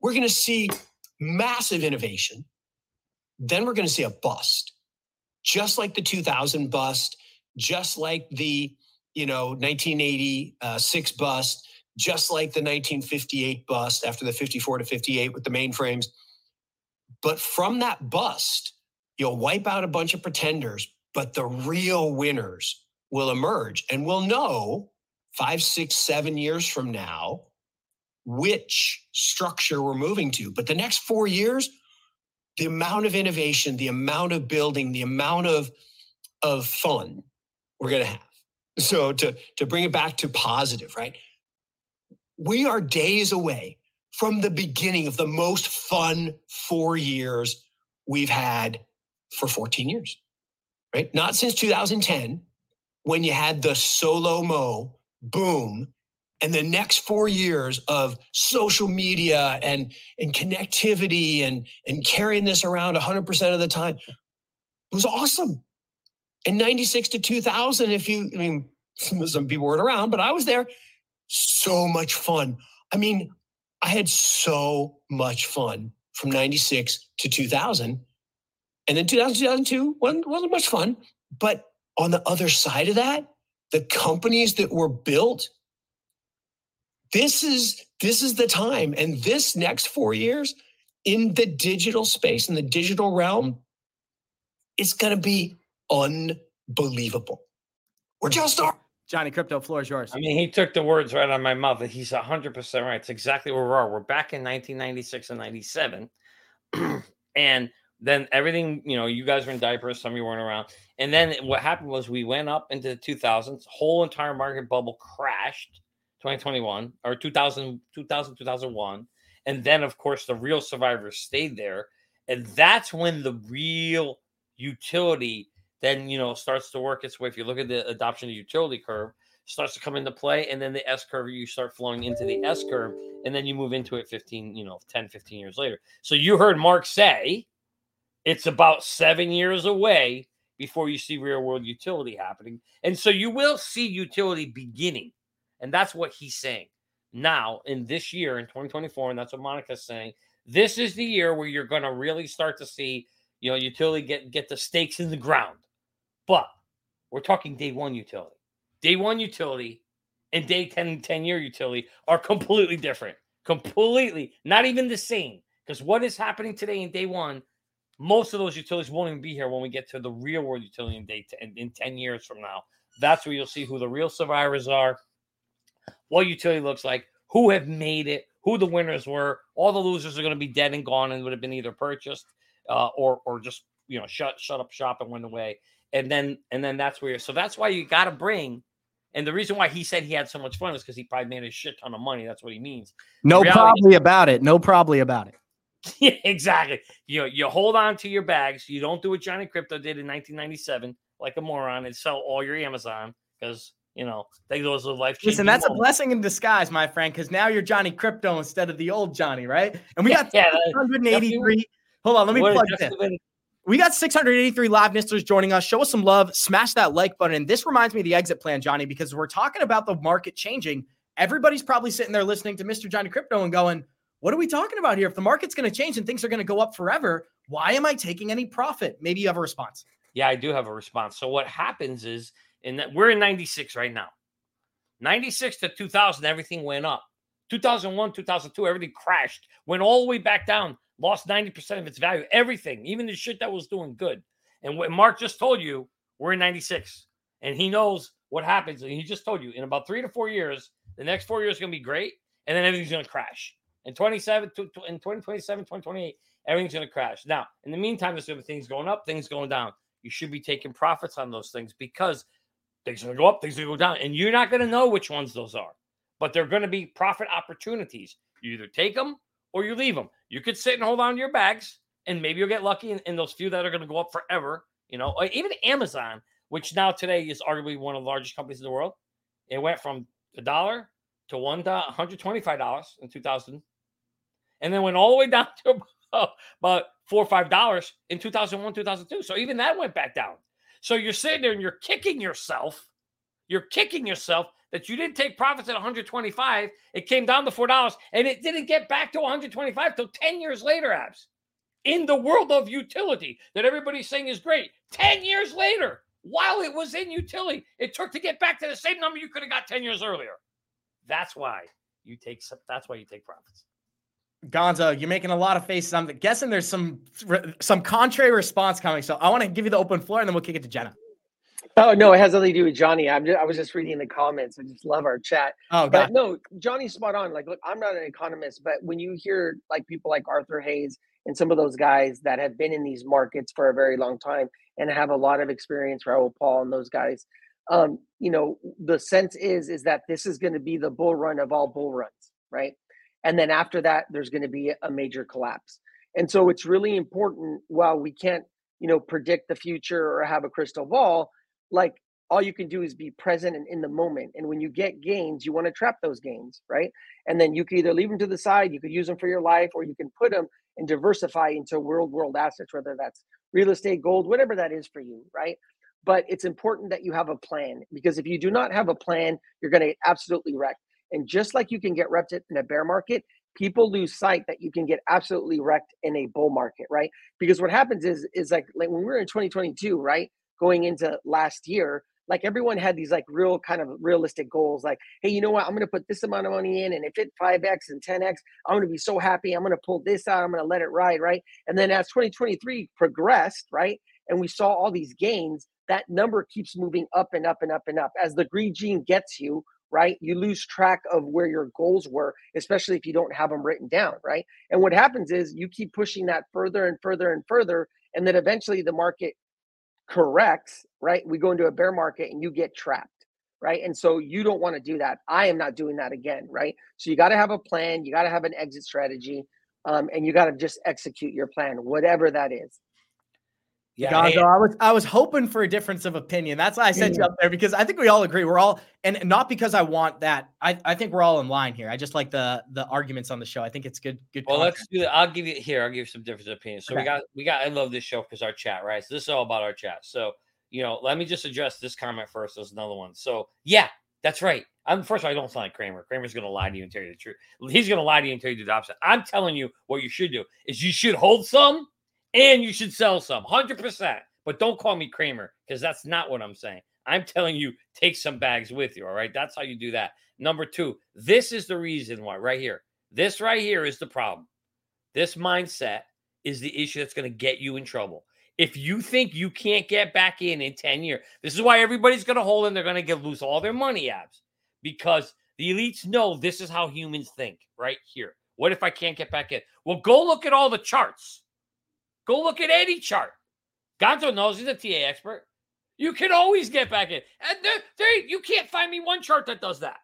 we're going to see massive innovation. Then we're going to see a bust, just like the 2000 bust, just like the you know 1986 bust just like the 1958 bust after the 54 to 58 with the mainframes. But from that bust you'll wipe out a bunch of pretenders but the real winners will emerge and we'll know five six seven years from now which structure we're moving to. But the next four years the amount of innovation the amount of building the amount of of fun we're going to have so to to bring it back to positive, right? We are days away from the beginning of the most fun 4 years we've had for 14 years. Right? Not since 2010 when you had the SoLoMo boom and the next 4 years of social media and and connectivity and and carrying this around 100% of the time it was awesome in 96 to 2000 if you i mean some people weren't around but i was there. So much fun. I mean i had so much fun from 96 to 2000 and then 2000 2002 wasn't, wasn't much fun. But on the other side of that the companies that were built this is this is the time. And this next four years in the digital space in the digital realm it's going to be unbelievable. We're just starting. Johnny Krypto, floor is yours. I mean, he took the words right out of my mouth. He's 100% right. It's exactly where we are. We're back in 1996 and 97. and then everything, you know, you guys were in diapers, some of you weren't around. And then what happened was we went up into the 2000s, whole entire market bubble crashed 2021 or 2000, 2000, 2001. And then, of course, the real survivors stayed there. And that's when the real utility then you know starts to work its way. If you look at the adoption of utility curve, starts to come into play, and then the S curve, you start flowing into the S curve, and then you move into it 15, you know, 10, 15 years later. So you heard Mark say it's about seven years away before you see real world utility happening. And so you will see utility beginning And that's what he's saying. Now, in this year, in 2024, and that's what Monica's saying, this is the year where you're going to really start to see, you know, utility get get the stakes in the ground. But we're talking day one utility. Day one utility and day 10, 10 year utility are completely different. Completely, not even the same. Because what is happening today in day one, most of those utilities won't even be here when we get to the real world utility in day 10, in 10 years from now. That's where you'll see who the real survivors are, what utility looks like, who have made it, who the winners were. All the losers are going to be dead and gone and would have been either purchased uh, or or just you know shut shut up shop and went away. And then and then that's where. You're so that's why you got to bring. And the reason why he said he had so much fun is because he probably made a shit ton of money. That's what he means. No, probably about it. No, probably about it. Yeah, exactly. You know, you hold on to your bags. You don't do what Johnny Krypto did in 1997, like a moron, and sell all your Amazon because you know they those are life. Listen, that's moments. a blessing in disguise, my friend, because now you're Johnny Krypto instead of the old Johnny, right? And we yeah, got yeah, 683. Hold on, let me plug this. We got 683 live listeners joining us. Show us some love. Smash that like button. And this reminds me of the exit plan, Johnny, because we're talking about the market changing. Everybody's probably sitting there listening to Mr. Johnny Krypto and going, what are we talking about here? If the market's going to change and things are going to go up forever, why am I taking any profit? Maybe you have a response. Yeah, I do have a response. So what happens is, in that we're in 96 right now. 96 to 2000, everything went up. 2001, 2002, everything crashed, went all the way back down, lost 90% of its value. Everything, even the shit that was doing good. And what Mark just told you, we're in 96. And he knows what happens. And he just told you in about three to four years, the next four years is going to be great. And then everything's going to crash. In 27, in 2027, 2028, everything's going to crash. Now, in the meantime, there's going to be things going up, things going down. You should be taking profits on those things because things are going to go up, things are going to go down. And you're not going to know which ones those are, but they're going to be profit opportunities. You either take them or you leave them. You could sit and hold on to your bags, and maybe you'll get lucky in, in those few that are going to go up forever. You know, even Amazon, which now today is arguably one of the largest companies in the world, it went from a dollar to one to 125 dollars in 2000, and then went all the way down to about, about four or five dollars in 2001, 2002. So even that went back down. So you're sitting there and you're kicking yourself. You're kicking yourself that you didn't take profits at 125. It came down to four dollars, and it didn't get back to 125 till 10 years later. Abs in the world of utility that everybody's saying is great. 10 years later, while it was in utility, it took to get back to the same number you could have got 10 years earlier. That's why you take. That's why you take profits. Gonzo, you're making a lot of faces. I'm guessing there's some some contrary response coming. So I want to give you the open floor, and then we'll kick it to Jenna. Oh no, it has nothing to do with Johnny. I'm just, I was just reading the comments. I just love our chat. Oh, God. but no, Johnny's spot on. Like, look, I'm not an economist, but when you hear like people like Arthur Hayes and some of those guys that have been in these markets for a very long time and have a lot of experience, Raoul Paul and those guys, um, you know, the sense is is that this is going to be the bull run of all bull runs, right? And then after that, there's going to be a major collapse. And so it's really important while we can't, you know, predict the future or have a crystal ball, like all you can do is be present and in the moment. And when you get gains, you want to trap those gains, right? And then you can either leave them to the side, you could use them for your life, or you can put them and diversify into world world assets, whether that's real estate, gold, whatever that is for you, right? But it's important that you have a plan because if you do not have a plan, you're going to get absolutely wrecked. And just like you can get wrecked in a bear market, people lose sight that you can get absolutely wrecked in a bull market, right? Because what happens is is like like when we were in 2022, right, going into last year, like everyone had these like real kind of realistic goals, like, hey, you know what? I'm going to put this amount of money in, and if it 5x and 10x, I'm going to be so happy. I'm going to pull this out. I'm going to let it ride, right? And then as 2023 progressed, right, and we saw all these gains, that number keeps moving up and up and up and up as the greed gene gets you right? You lose track of where your goals were, especially if you don't have them written down, right? And what happens is you keep pushing that further and further and further, and then eventually the market corrects, right? We go into a bear market and you get trapped, right? And so you don't want to do that. I am not doing that again, right? So you got to have a plan, you got to have an exit strategy, um, and you got to just execute your plan, whatever that is. Yeah, I was I was hoping for a difference of opinion. That's why I sent you up there because I think we all agree. We're all and not because I want that. I, I think we're all in line here. I just like the the arguments on the show. I think it's good. Good. Well, content. let's do it. I'll give you here. I'll give you some different opinions. So okay. we got we got. I love this show because our chat, right? So this is all about our chat. So you know, let me just address this comment first. There's another one. So yeah, That's right. I'm first of all, I don't sound like Cramer. Cramer's going to lie to you and tell you the truth. He's going to lie to you and tell you the opposite. I'm telling you what you should do is you should hold some and you should sell some, hundred percent. But don't call me Cramer because that's not what I'm saying. I'm telling you, take some bags with you. All right, that's how you do that. Number two, this is the reason why. Right here, this right here is the problem. This mindset is the issue that's going to get you in trouble. If you think you can't get back in in 10 years, this is why everybody's going to hold and they're going to get lose all their money abs because the elites know this is how humans think right here. What if I can't get back in? Well, go look at all the charts. Go look at any chart. Gonzo knows he's a TA expert. You can always get back in. And there, there, you can't find me one chart that does that.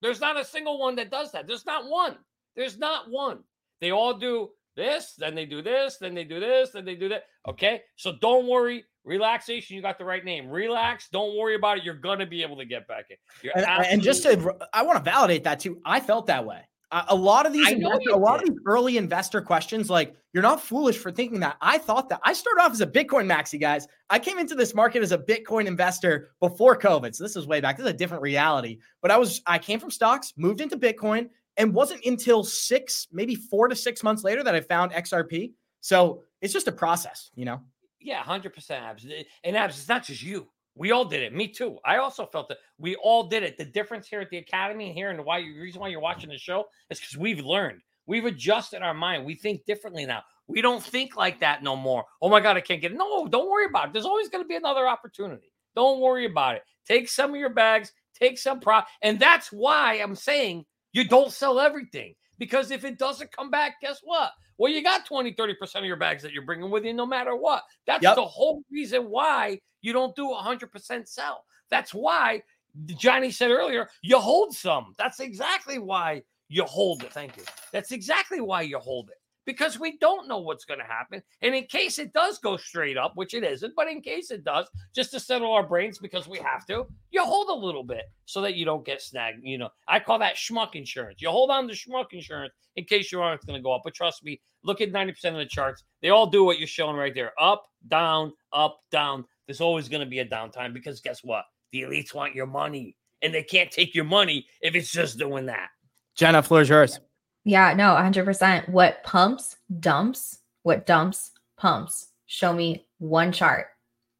There's not a single one that does that. There's not one. There's not one. They all do this, then they do this, then they do this, then they do that. Okay. So don't worry. Relaxation, you got the right name. Relax. Don't worry about it. You're gonna be able to get back in. And, and, just to, I want to validate that too. I felt that way. A lot of these, investor, a lot did. of these early investor questions, like you're not foolish for thinking that. I thought that. I started off as a Bitcoin maxi, guys. I came into this market as a Bitcoin investor before COVID, so this is way back. This is a different reality. But I was, I came from stocks, moved into Bitcoin, and wasn't until six, maybe four to six months later that I found XRP. So it's just a process, you know. Yeah, hundred percent abs. And abs, it's not just you. We all did it. Me too. I also felt that we all did it. The difference here at the academy and here and why the reason why you're watching the show is because we've learned. We've adjusted our mind. We think differently now. We don't think like that no more. Oh my God, I can't get it. No, don't worry about it. There's always going to be another opportunity. Don't worry about it. Take some of your bags, take some prop. And that's why I'm saying you don't sell everything. Because if it doesn't come back, guess what? Well, you got 20, 30% of your bags that you're bringing with you no matter what. That's yep. the whole reason why you don't do 100% sell. That's why Johnny said earlier, you hold some. That's exactly why you hold it. Thank you. That's exactly why you hold it because we don't know what's going to happen. And in case it does go straight up, which it isn't, but in case it does, just to settle our brains because we have to, you hold a little bit so that you don't get snagged. You know, I call that schmuck insurance. You hold on to schmuck insurance in case your arm's going to go up. But trust me, look at 90% of the charts. They all do what you're showing right there up, down, up, down there's always going to be a downtime because guess what? The elites want your money and they can't take your money if it's just doing that. Jenna, floor is yours. Yeah, no, 100%. What pumps, dumps, what dumps, pumps. Show me one chart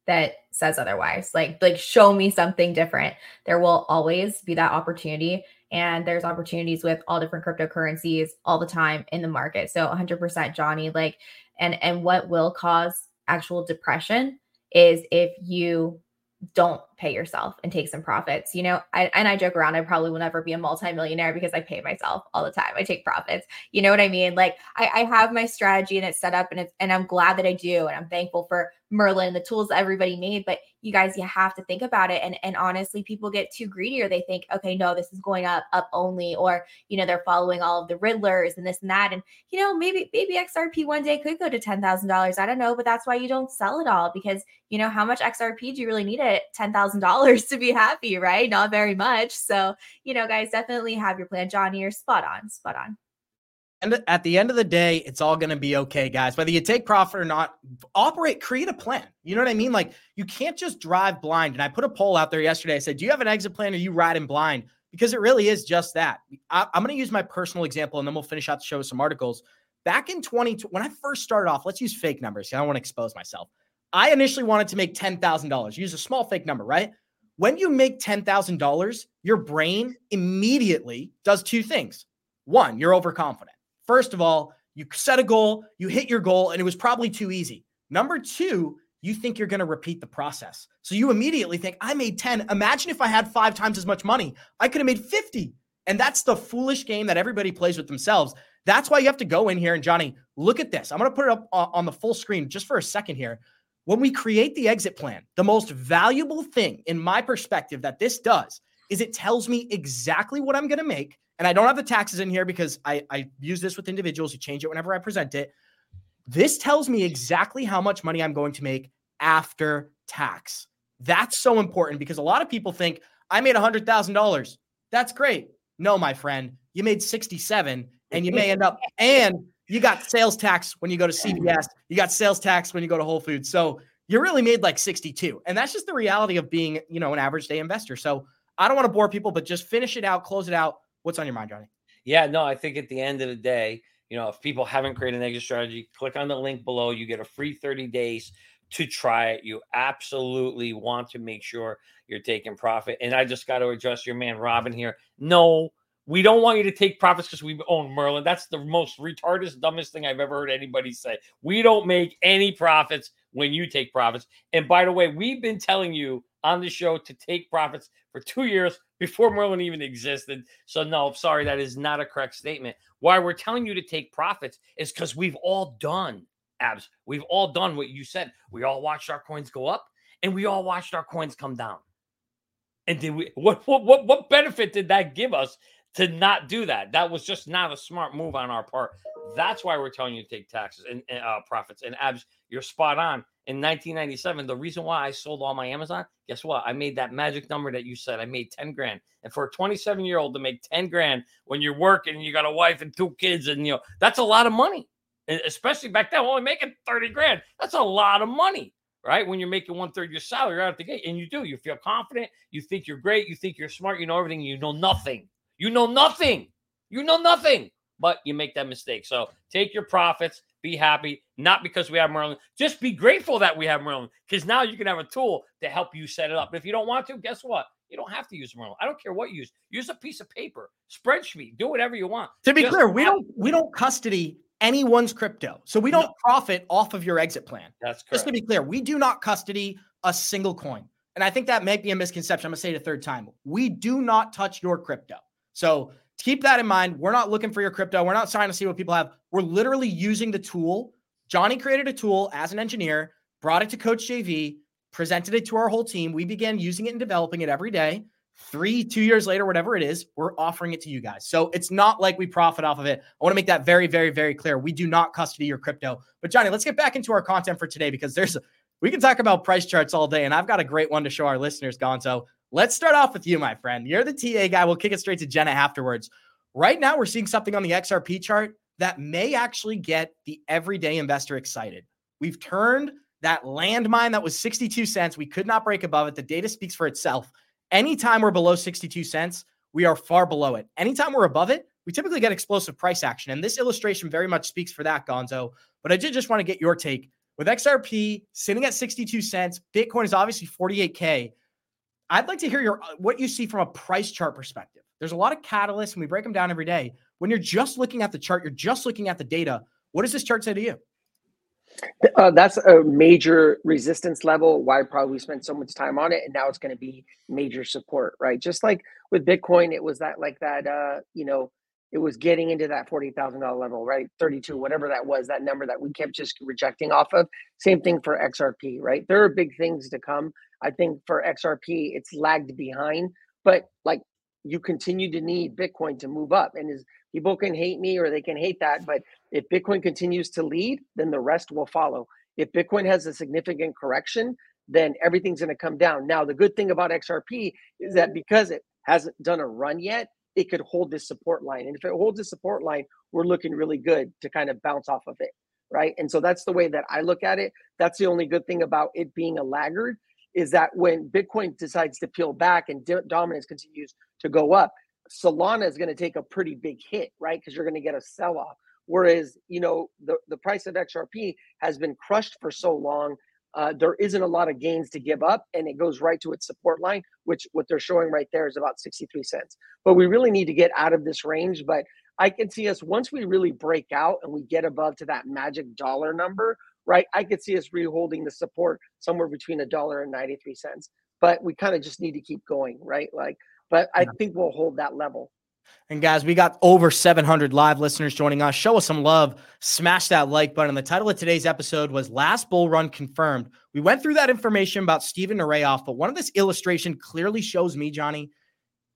that says otherwise. Like, like show me something different. There will always be that opportunity. And there's opportunities with all different cryptocurrencies all the time in the market. So 100% Johnny, like, and and what will cause actual depression is if you don't pay yourself and take some profits. You know, I, and I joke around, I probably will never be a multimillionaire because I pay myself all the time. I take profits. You know what I mean? Like I, I have my strategy and it's set up and it's, and I'm glad that I do. And I'm thankful for Merlin and the tools that everybody made. But you guys, you have to think about it. And, and honestly, people get too greedy or they think, okay, no, this is going up, up only, or, you know, they're following all of the Riddlers and this and that. And, you know, maybe, maybe XRP one day could go to $10,000. I don't know, but that's why you don't sell it all because, you know, how much XRP do you really need at $10,000 to be happy, right? Not very much. So, you know, guys, definitely have your plan. Johnny, you're spot on, spot on. And at the end of the day, it's all going to be okay, guys. Whether you take profit or not, operate, create a plan. You know what I mean? Like you can't just drive blind. And I put a poll out there yesterday. I said, "Do you have an exit plan, or you riding blind?" Because it really is just that. I, am going to use my personal example, and then we'll finish out the show with some articles. Back in 20, when I first started off, let's use fake numbers. I don't want to expose myself. I initially wanted to make ten thousand dollars. Use a small fake number, right? When you make ten thousand dollars, your brain immediately does two things. One, you're overconfident. First of all, you set a goal, you hit your goal, and it was probably too easy. Number two, you think you're going to repeat the process. So you immediately think, I made 10. Imagine if I had five times as much money, I could have made 50. And that's the foolish game that everybody plays with themselves. That's why you have to go in here and Johnny, look at this. I'm going to put it up on the full screen just for a second here. When we create the exit plan, the most valuable thing in my perspective that this does is it tells me exactly what I'm going to make and I don't have the taxes in here because I, I use this with individuals. You change it whenever I present it. This tells me exactly how much money I'm going to make after tax. That's so important because a lot of people think I made $100,000. That's great. No, my friend, you made 67 and you may end up, and you got sales tax when you go to CVS, you got sales tax when you go to Whole Foods. So you really made like 62. And that's just the reality of being, you know, an average day investor. So I don't want to bore people, but just finish it out, close it out. What's on your mind, Johnny? Yeah, no, I think at the end of the day, you know, if people haven't created an exit strategy, click on the link below. You get a free 30 days to try it. You absolutely want to make sure you're taking profit. And I just got to address your man Robin here. No, we don't want you to take profits because we own Merlin. That's the most retarded, dumbest thing I've ever heard anybody say. We don't make any profits when you take profits. And by the way, we've been telling you on the show to take profits for two years before Merlin even existed. So, no, sorry, that is not a correct statement. Why we're telling you to take profits is because we've all done abs. We've all done what you said. We all watched our coins go up and we all watched our coins come down. And did we what what what, what benefit did that give us to not do that? That was just not a smart move on our part. That's why we're telling you to take taxes and, uh, profits and abs. You're spot on. In 1997, the reason why I sold all my Amazon, guess what? I made that magic number that you said. I made 10 grand. And for a 27 year old to make 10 grand when you're working and you got a wife and two kids, and you know, that's a lot of money. And especially back then, only making 30 grand. That's a lot of money, right? When you're making one third your salary out of the gate. And you do, you feel confident, you think you're great, you think you're smart, you know everything, you know nothing. You know nothing. You know nothing, but you make that mistake. So take your profits, be happy, not because we have Merlin. Just be grateful that we have Merlin because now you can have a tool to help you set it up. But if you don't want to, guess what? You don't have to use Merlin. I don't care what you use. Use a piece of paper, spreadsheet, do whatever you want. To be Just clear, we have- don't we don't custody anyone's crypto. So we don't profit off of your exit plan. That's Just to be clear, we do not custody a single coin. And I think that might be a misconception. I'm going to say it a third time. We do not touch your crypto. So keep that in mind. We're not looking for your crypto. We're not trying to see what people have. We're literally using the tool. Johnny created a tool as an engineer, brought it to Coach JV, presented it to our whole team. We began using it and developing it every day. Three, two years later, whatever it is, we're offering it to you guys. So it's not like we profit off of it. I want to make that very, very, very clear. We do not custody your crypto. But Johnny, let's get back into our content for today because there's we can talk about price charts all day, and I've got a great one to show our listeners, Gonzo. Let's start off with you, my friend. You're the TA guy. We'll kick it straight to Jenna afterwards. Right now, we're seeing something on the XRP chart that may actually get the everyday investor excited. We've turned that landmine that was 62 cents. We could not break above it. The data speaks for itself. Anytime we're below 62 cents, we are far below it. Anytime we're above it, we typically get explosive price action. And this illustration very much speaks for that, Gonzo. But I did just want to get your take. With XRP sitting at 62 cents, Bitcoin is obviously 48K. I'd like to hear your what you see from a price chart perspective. There's a lot of catalysts and we break them down every day. When you're just looking at the chart, you're just looking at the data. What does this chart say to you? Uh, that's a major resistance level. Why probably spent so much time on it, and now it's going to be major support, right? Just like with Bitcoin, it was that like that. Uh, you know, it was getting into that forty thousand dollar level, right? Thirty two, whatever that was, that number that we kept just rejecting off of. Same thing for XRP, right? There are big things to come. I think for XRP, it's lagged behind, but like you continue to need Bitcoin to move up, and is people can hate me or they can hate that, but if Bitcoin continues to lead, then the rest will follow. If Bitcoin has a significant correction, then everything's going to come down. Now, the good thing about XRP is that because it hasn't done a run yet, it could hold this support line. And if it holds the support line, we're looking really good to kind of bounce off of it. Right. And so that's the way that I look at it. That's the only good thing about it being a laggard is that when Bitcoin decides to peel back and dominance continues to go up, Solana is going to take a pretty big hit, right? Because you're going to get a sell off. Whereas, you know, the, the price of XRP has been crushed for so long, uh, there isn't a lot of gains to give up, and it goes right to its support line, which what they're showing right there is about 63 cents. But we really need to get out of this range. But I can see us once we really break out and we get above to that magic dollar number, right? I could see us reholding the support somewhere between a dollar and 93 cents. But we kind of just need to keep going, right? Like, but I think we'll hold that level. And guys, we got over 700 live listeners joining us. Show us some love. Smash that like button. The title of today's episode was Last Bull Run Confirmed. We went through that information about Stephen Nerayoff, but one of this illustration clearly shows me, Johnny,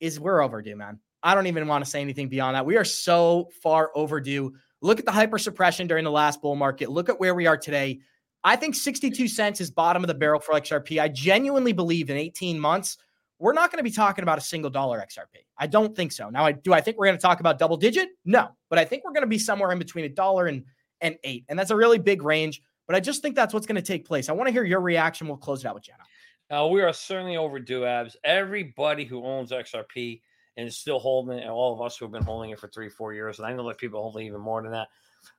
is we're overdue, man. I don't even want to say anything beyond that. We are so far overdue. Look at the hyper suppression during the last bull market. Look at where we are today. I think 62 cents is bottom of the barrel for XRP. I genuinely believe in 18 months, we're not going to be talking about a single dollar XRP. I don't think so. Now, I do I think we're going to talk about double digit? No, but I think we're going to be somewhere in between a dollar and and eight, and that's a really big range. But I just think that's what's going to take place. I want to hear your reaction. We'll close it out with Jenna. Uh, we are certainly overdue, abs. Everybody who owns XRP and is still holding it, and all of us who have been holding it for three, four years, and I know that people holding even more than that.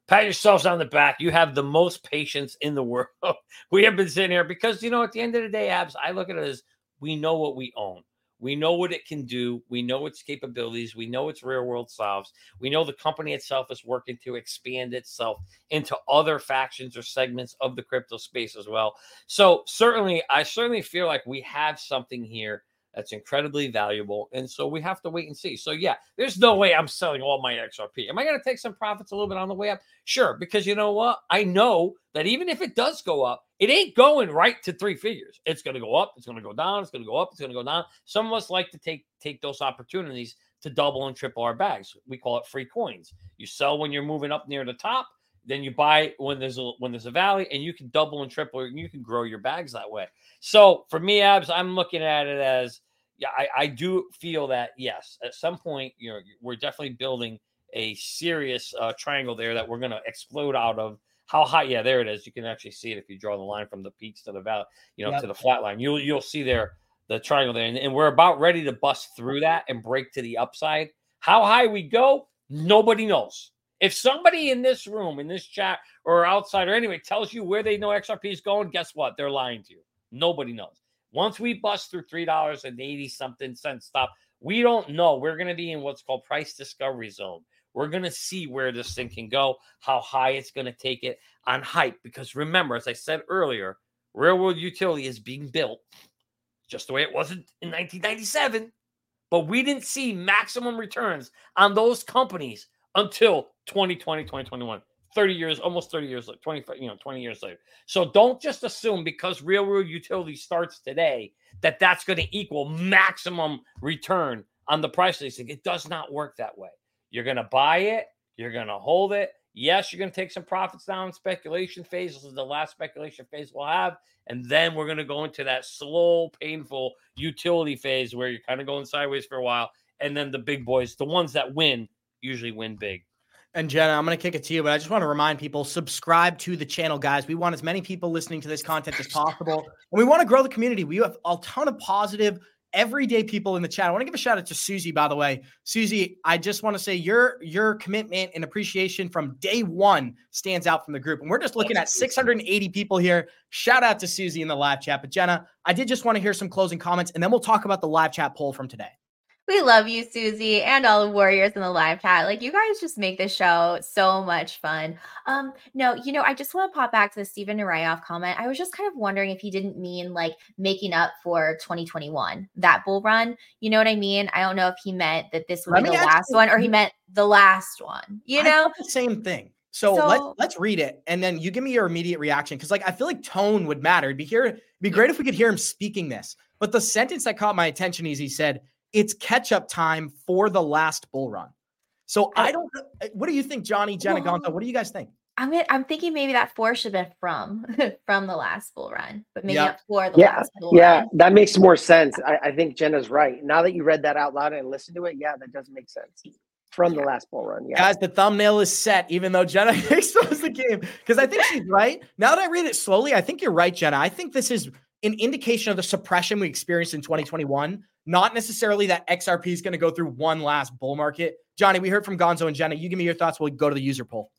Pat yourselves on the back. You have the most patience in the world. we have been sitting here because you know, at the end of the day, abs, I look at it as we know what we own. We know what it can do. We know its capabilities. We know its real world solves. We know the company itself is working to expand itself into other factions or segments of the crypto space as well. So, certainly, I certainly feel like we have something here that's incredibly valuable. And so we have to wait and see. So, yeah, there's no way I'm selling all my XRP. Am I going to take some profits a little bit on the way up? Sure, because you know what? I know that even if it does go up, it ain't going right to three figures. It's going to go up, it's going to go down, it's going to go up, it's going to go down. Some of us like to take take those opportunities to double and triple our bags. We call it free coins. You sell when you're moving up near the top, then you buy when there's a when there's a valley, and you can double and triple, and you can grow your bags that way. So for me, abs, I'm looking at it as yeah, I, I do feel that yes, at some point, you know, we're definitely building a serious uh, triangle there that we're going to explode out of. How high? Yeah, there it is. You can actually see it if you draw the line from the peaks to the valley, you know, yep. to the flat line. You'll you'll see there the triangle there, and, and we're about ready to bust through that and break to the upside. How high we go, nobody knows. If somebody in this room, in this chat, or outside, or anyway, tells you where they know XRP is going, guess what? They're lying to you. Nobody knows. Once we bust through three dollars and eighty something cents stop, we don't know. We're going to be in what's called price discovery zone. We're going to see where this thing can go, how high it's going to take it on hype. Because remember, as I said earlier, real world utility is being built just the way it wasn't in 1997. But we didn't see maximum returns on those companies until 2020, 2021. 30 years, almost 30 years, like 25, you know, 20 years later. So don't just assume because real world utility starts today that that's going to equal maximum return on the price listing. It does not work that way. You're going to buy it, you're going to hold it. Yes, you're going to take some profits down speculation phase. This is the last speculation phase we'll have. And then we're going to go into that slow, painful utility phase where you're kind of going sideways for a while. And then the big boys, the ones that win, usually win big. And Jenna, I'm going to kick it to you, but I just want to remind people subscribe to the channel, guys. We want as many people listening to this content as possible, and we want to grow the community. We have a ton of positive, everyday people in the chat. I want to give a shout out to Susie, by the way. Susie, I just want to say your your commitment and appreciation from day one stands out from the group, and we're just looking at 680 people here. Shout out to Susie in the live chat. But Jenna, I did just want to hear some closing comments, and then we'll talk about the live chat poll from today. We love you, Susie, and all the warriors in the live chat. Like you guys just make this show so much fun. Um, no, you know, I just want to pop back to the Stephen Nerayoff comment. I was just kind of wondering if he didn't mean like making up for 2021, that bull run. You know what I mean? I don't know if he meant that this would Let be the last one or he meant the last one, you know? the same thing. So, so, let's let's read it and then you give me your immediate reaction because like I feel like tone would matter. It'd be here, it'd be great if we could hear him speaking this. But the sentence that caught my attention is he said, it's catch up time for the last bull run. So I don't. Uh, what do you think, Johnny Jenna well, What do you guys think? I'm I'm thinking maybe that four should have been from from the last bull run, but maybe yep. for the yeah, last bull yeah, run. Yeah, that makes more sense. I, I, think Jenna's right. Now that you read that out loud and listened to it, yeah, that does make sense. From the last bull run, yeah. Guys, the thumbnail is set, even though Jenna exposes the game. Because I think she's right. Now that I read it slowly, I think you're right, Jenna. I think this is an indication of the suppression we experienced in 2021 not necessarily that XRP is going to go through one last bull market. Johnny, we heard from Gonzo and Jenna. You give me your thoughts. We'll go to the user poll.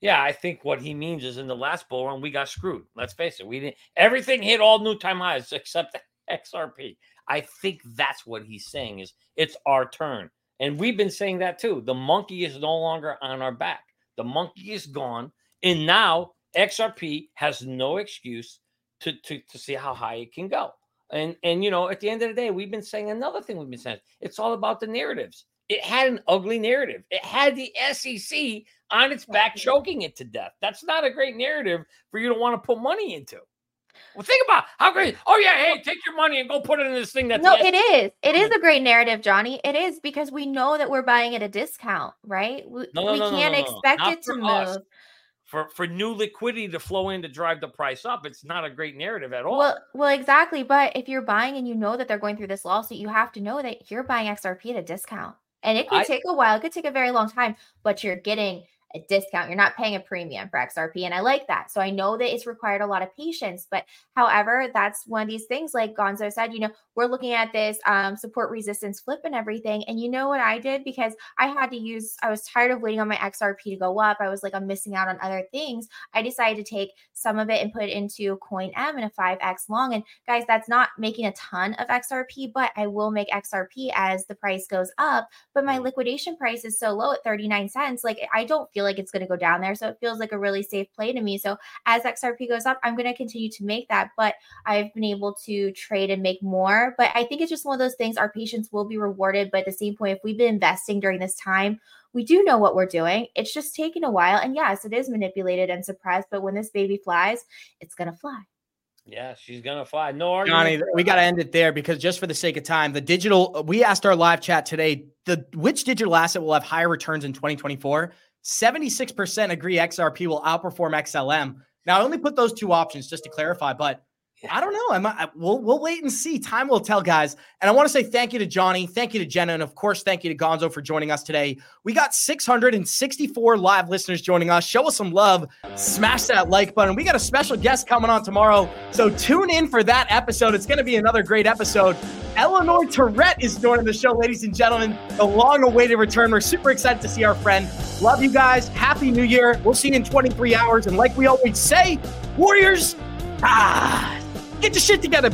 Yeah, I think what he means is in the last bull run, we got screwed. Let's face it. We didn't everything hit all new time highs except XRP. I think that's what he's saying is it's our turn. And we've been saying that too. The monkey is no longer on our back. The monkey is gone. And now XRP has no excuse to, to, to see how high it can go. And and you know, at the end of the day, we've been saying another thing we've been saying. It's all about the narratives. It had an ugly narrative. It had the SEC on its back choking it to death. That's not a great narrative for you to want to put money into. Well, think about how great. Oh yeah, hey, take your money and go put it in this thing. That no, it is. It is a great narrative, Johnny. It is because we know that we're buying at a discount, right? We, no, no, we no, can't expect it to us. For for new liquidity to flow in to drive the price up it's not a great narrative at all. Well well exactly but if you're buying and you know that they're going through this lawsuit you have to know that you're buying xrp at a discount and it could I, take a while it could take a very long time but you're getting a discount. You're not paying a premium for XRP. And I like that. So I know that it's required a lot of patience. But however, that's one of these things, like Gonzo said, you know, we're looking at this um, support resistance flip and everything. And you know what I did? Because I had to use, I was tired of waiting on my XRP to go up. I was like, I'm missing out on other things. I decided to take some of it and put it into Coin M and a 5X long. And guys, that's not making a ton of XRP, but I will make XRP as the price goes up. But my liquidation price is so low at 39 cents. Like I don't feel like it's going to go down there. So it feels like a really safe play to me. So as XRP goes up, I'm going to continue to make that. But I've been able to trade and make more. But I think it's just one of those things our patience will be rewarded. But at the same point, if we've been investing during this time, we do know what we're doing. It's just taking a while. And yes, it is manipulated and suppressed. But when this baby flies, it's going to fly. Yeah, she's gonna fly. No argument. Johnny, we got to end it there because just for the sake of time, the digital. We asked our live chat today, the which digital asset will have higher returns in 2024. 76% agree XRP will outperform XLM. Now, I only put those two options just to clarify, but I don't know. I'm, I, we'll, we'll wait and see. Time will tell, guys. And I want to say thank you to Johnny. Thank you to Jenna. And of course, thank you to Gonzo for joining us today. We got 664 live listeners joining us. Show us some love. Smash that like button. We got a special guest coming on tomorrow. So tune in for that episode. It's going to be another great episode. Eleanor Terrett is joining the show, ladies and gentlemen. The long awaited return. We're super excited to see our friend. Love you guys. Happy New Year. We'll see you in 23 hours. And like we always say, Warriors, ah, get your shit together.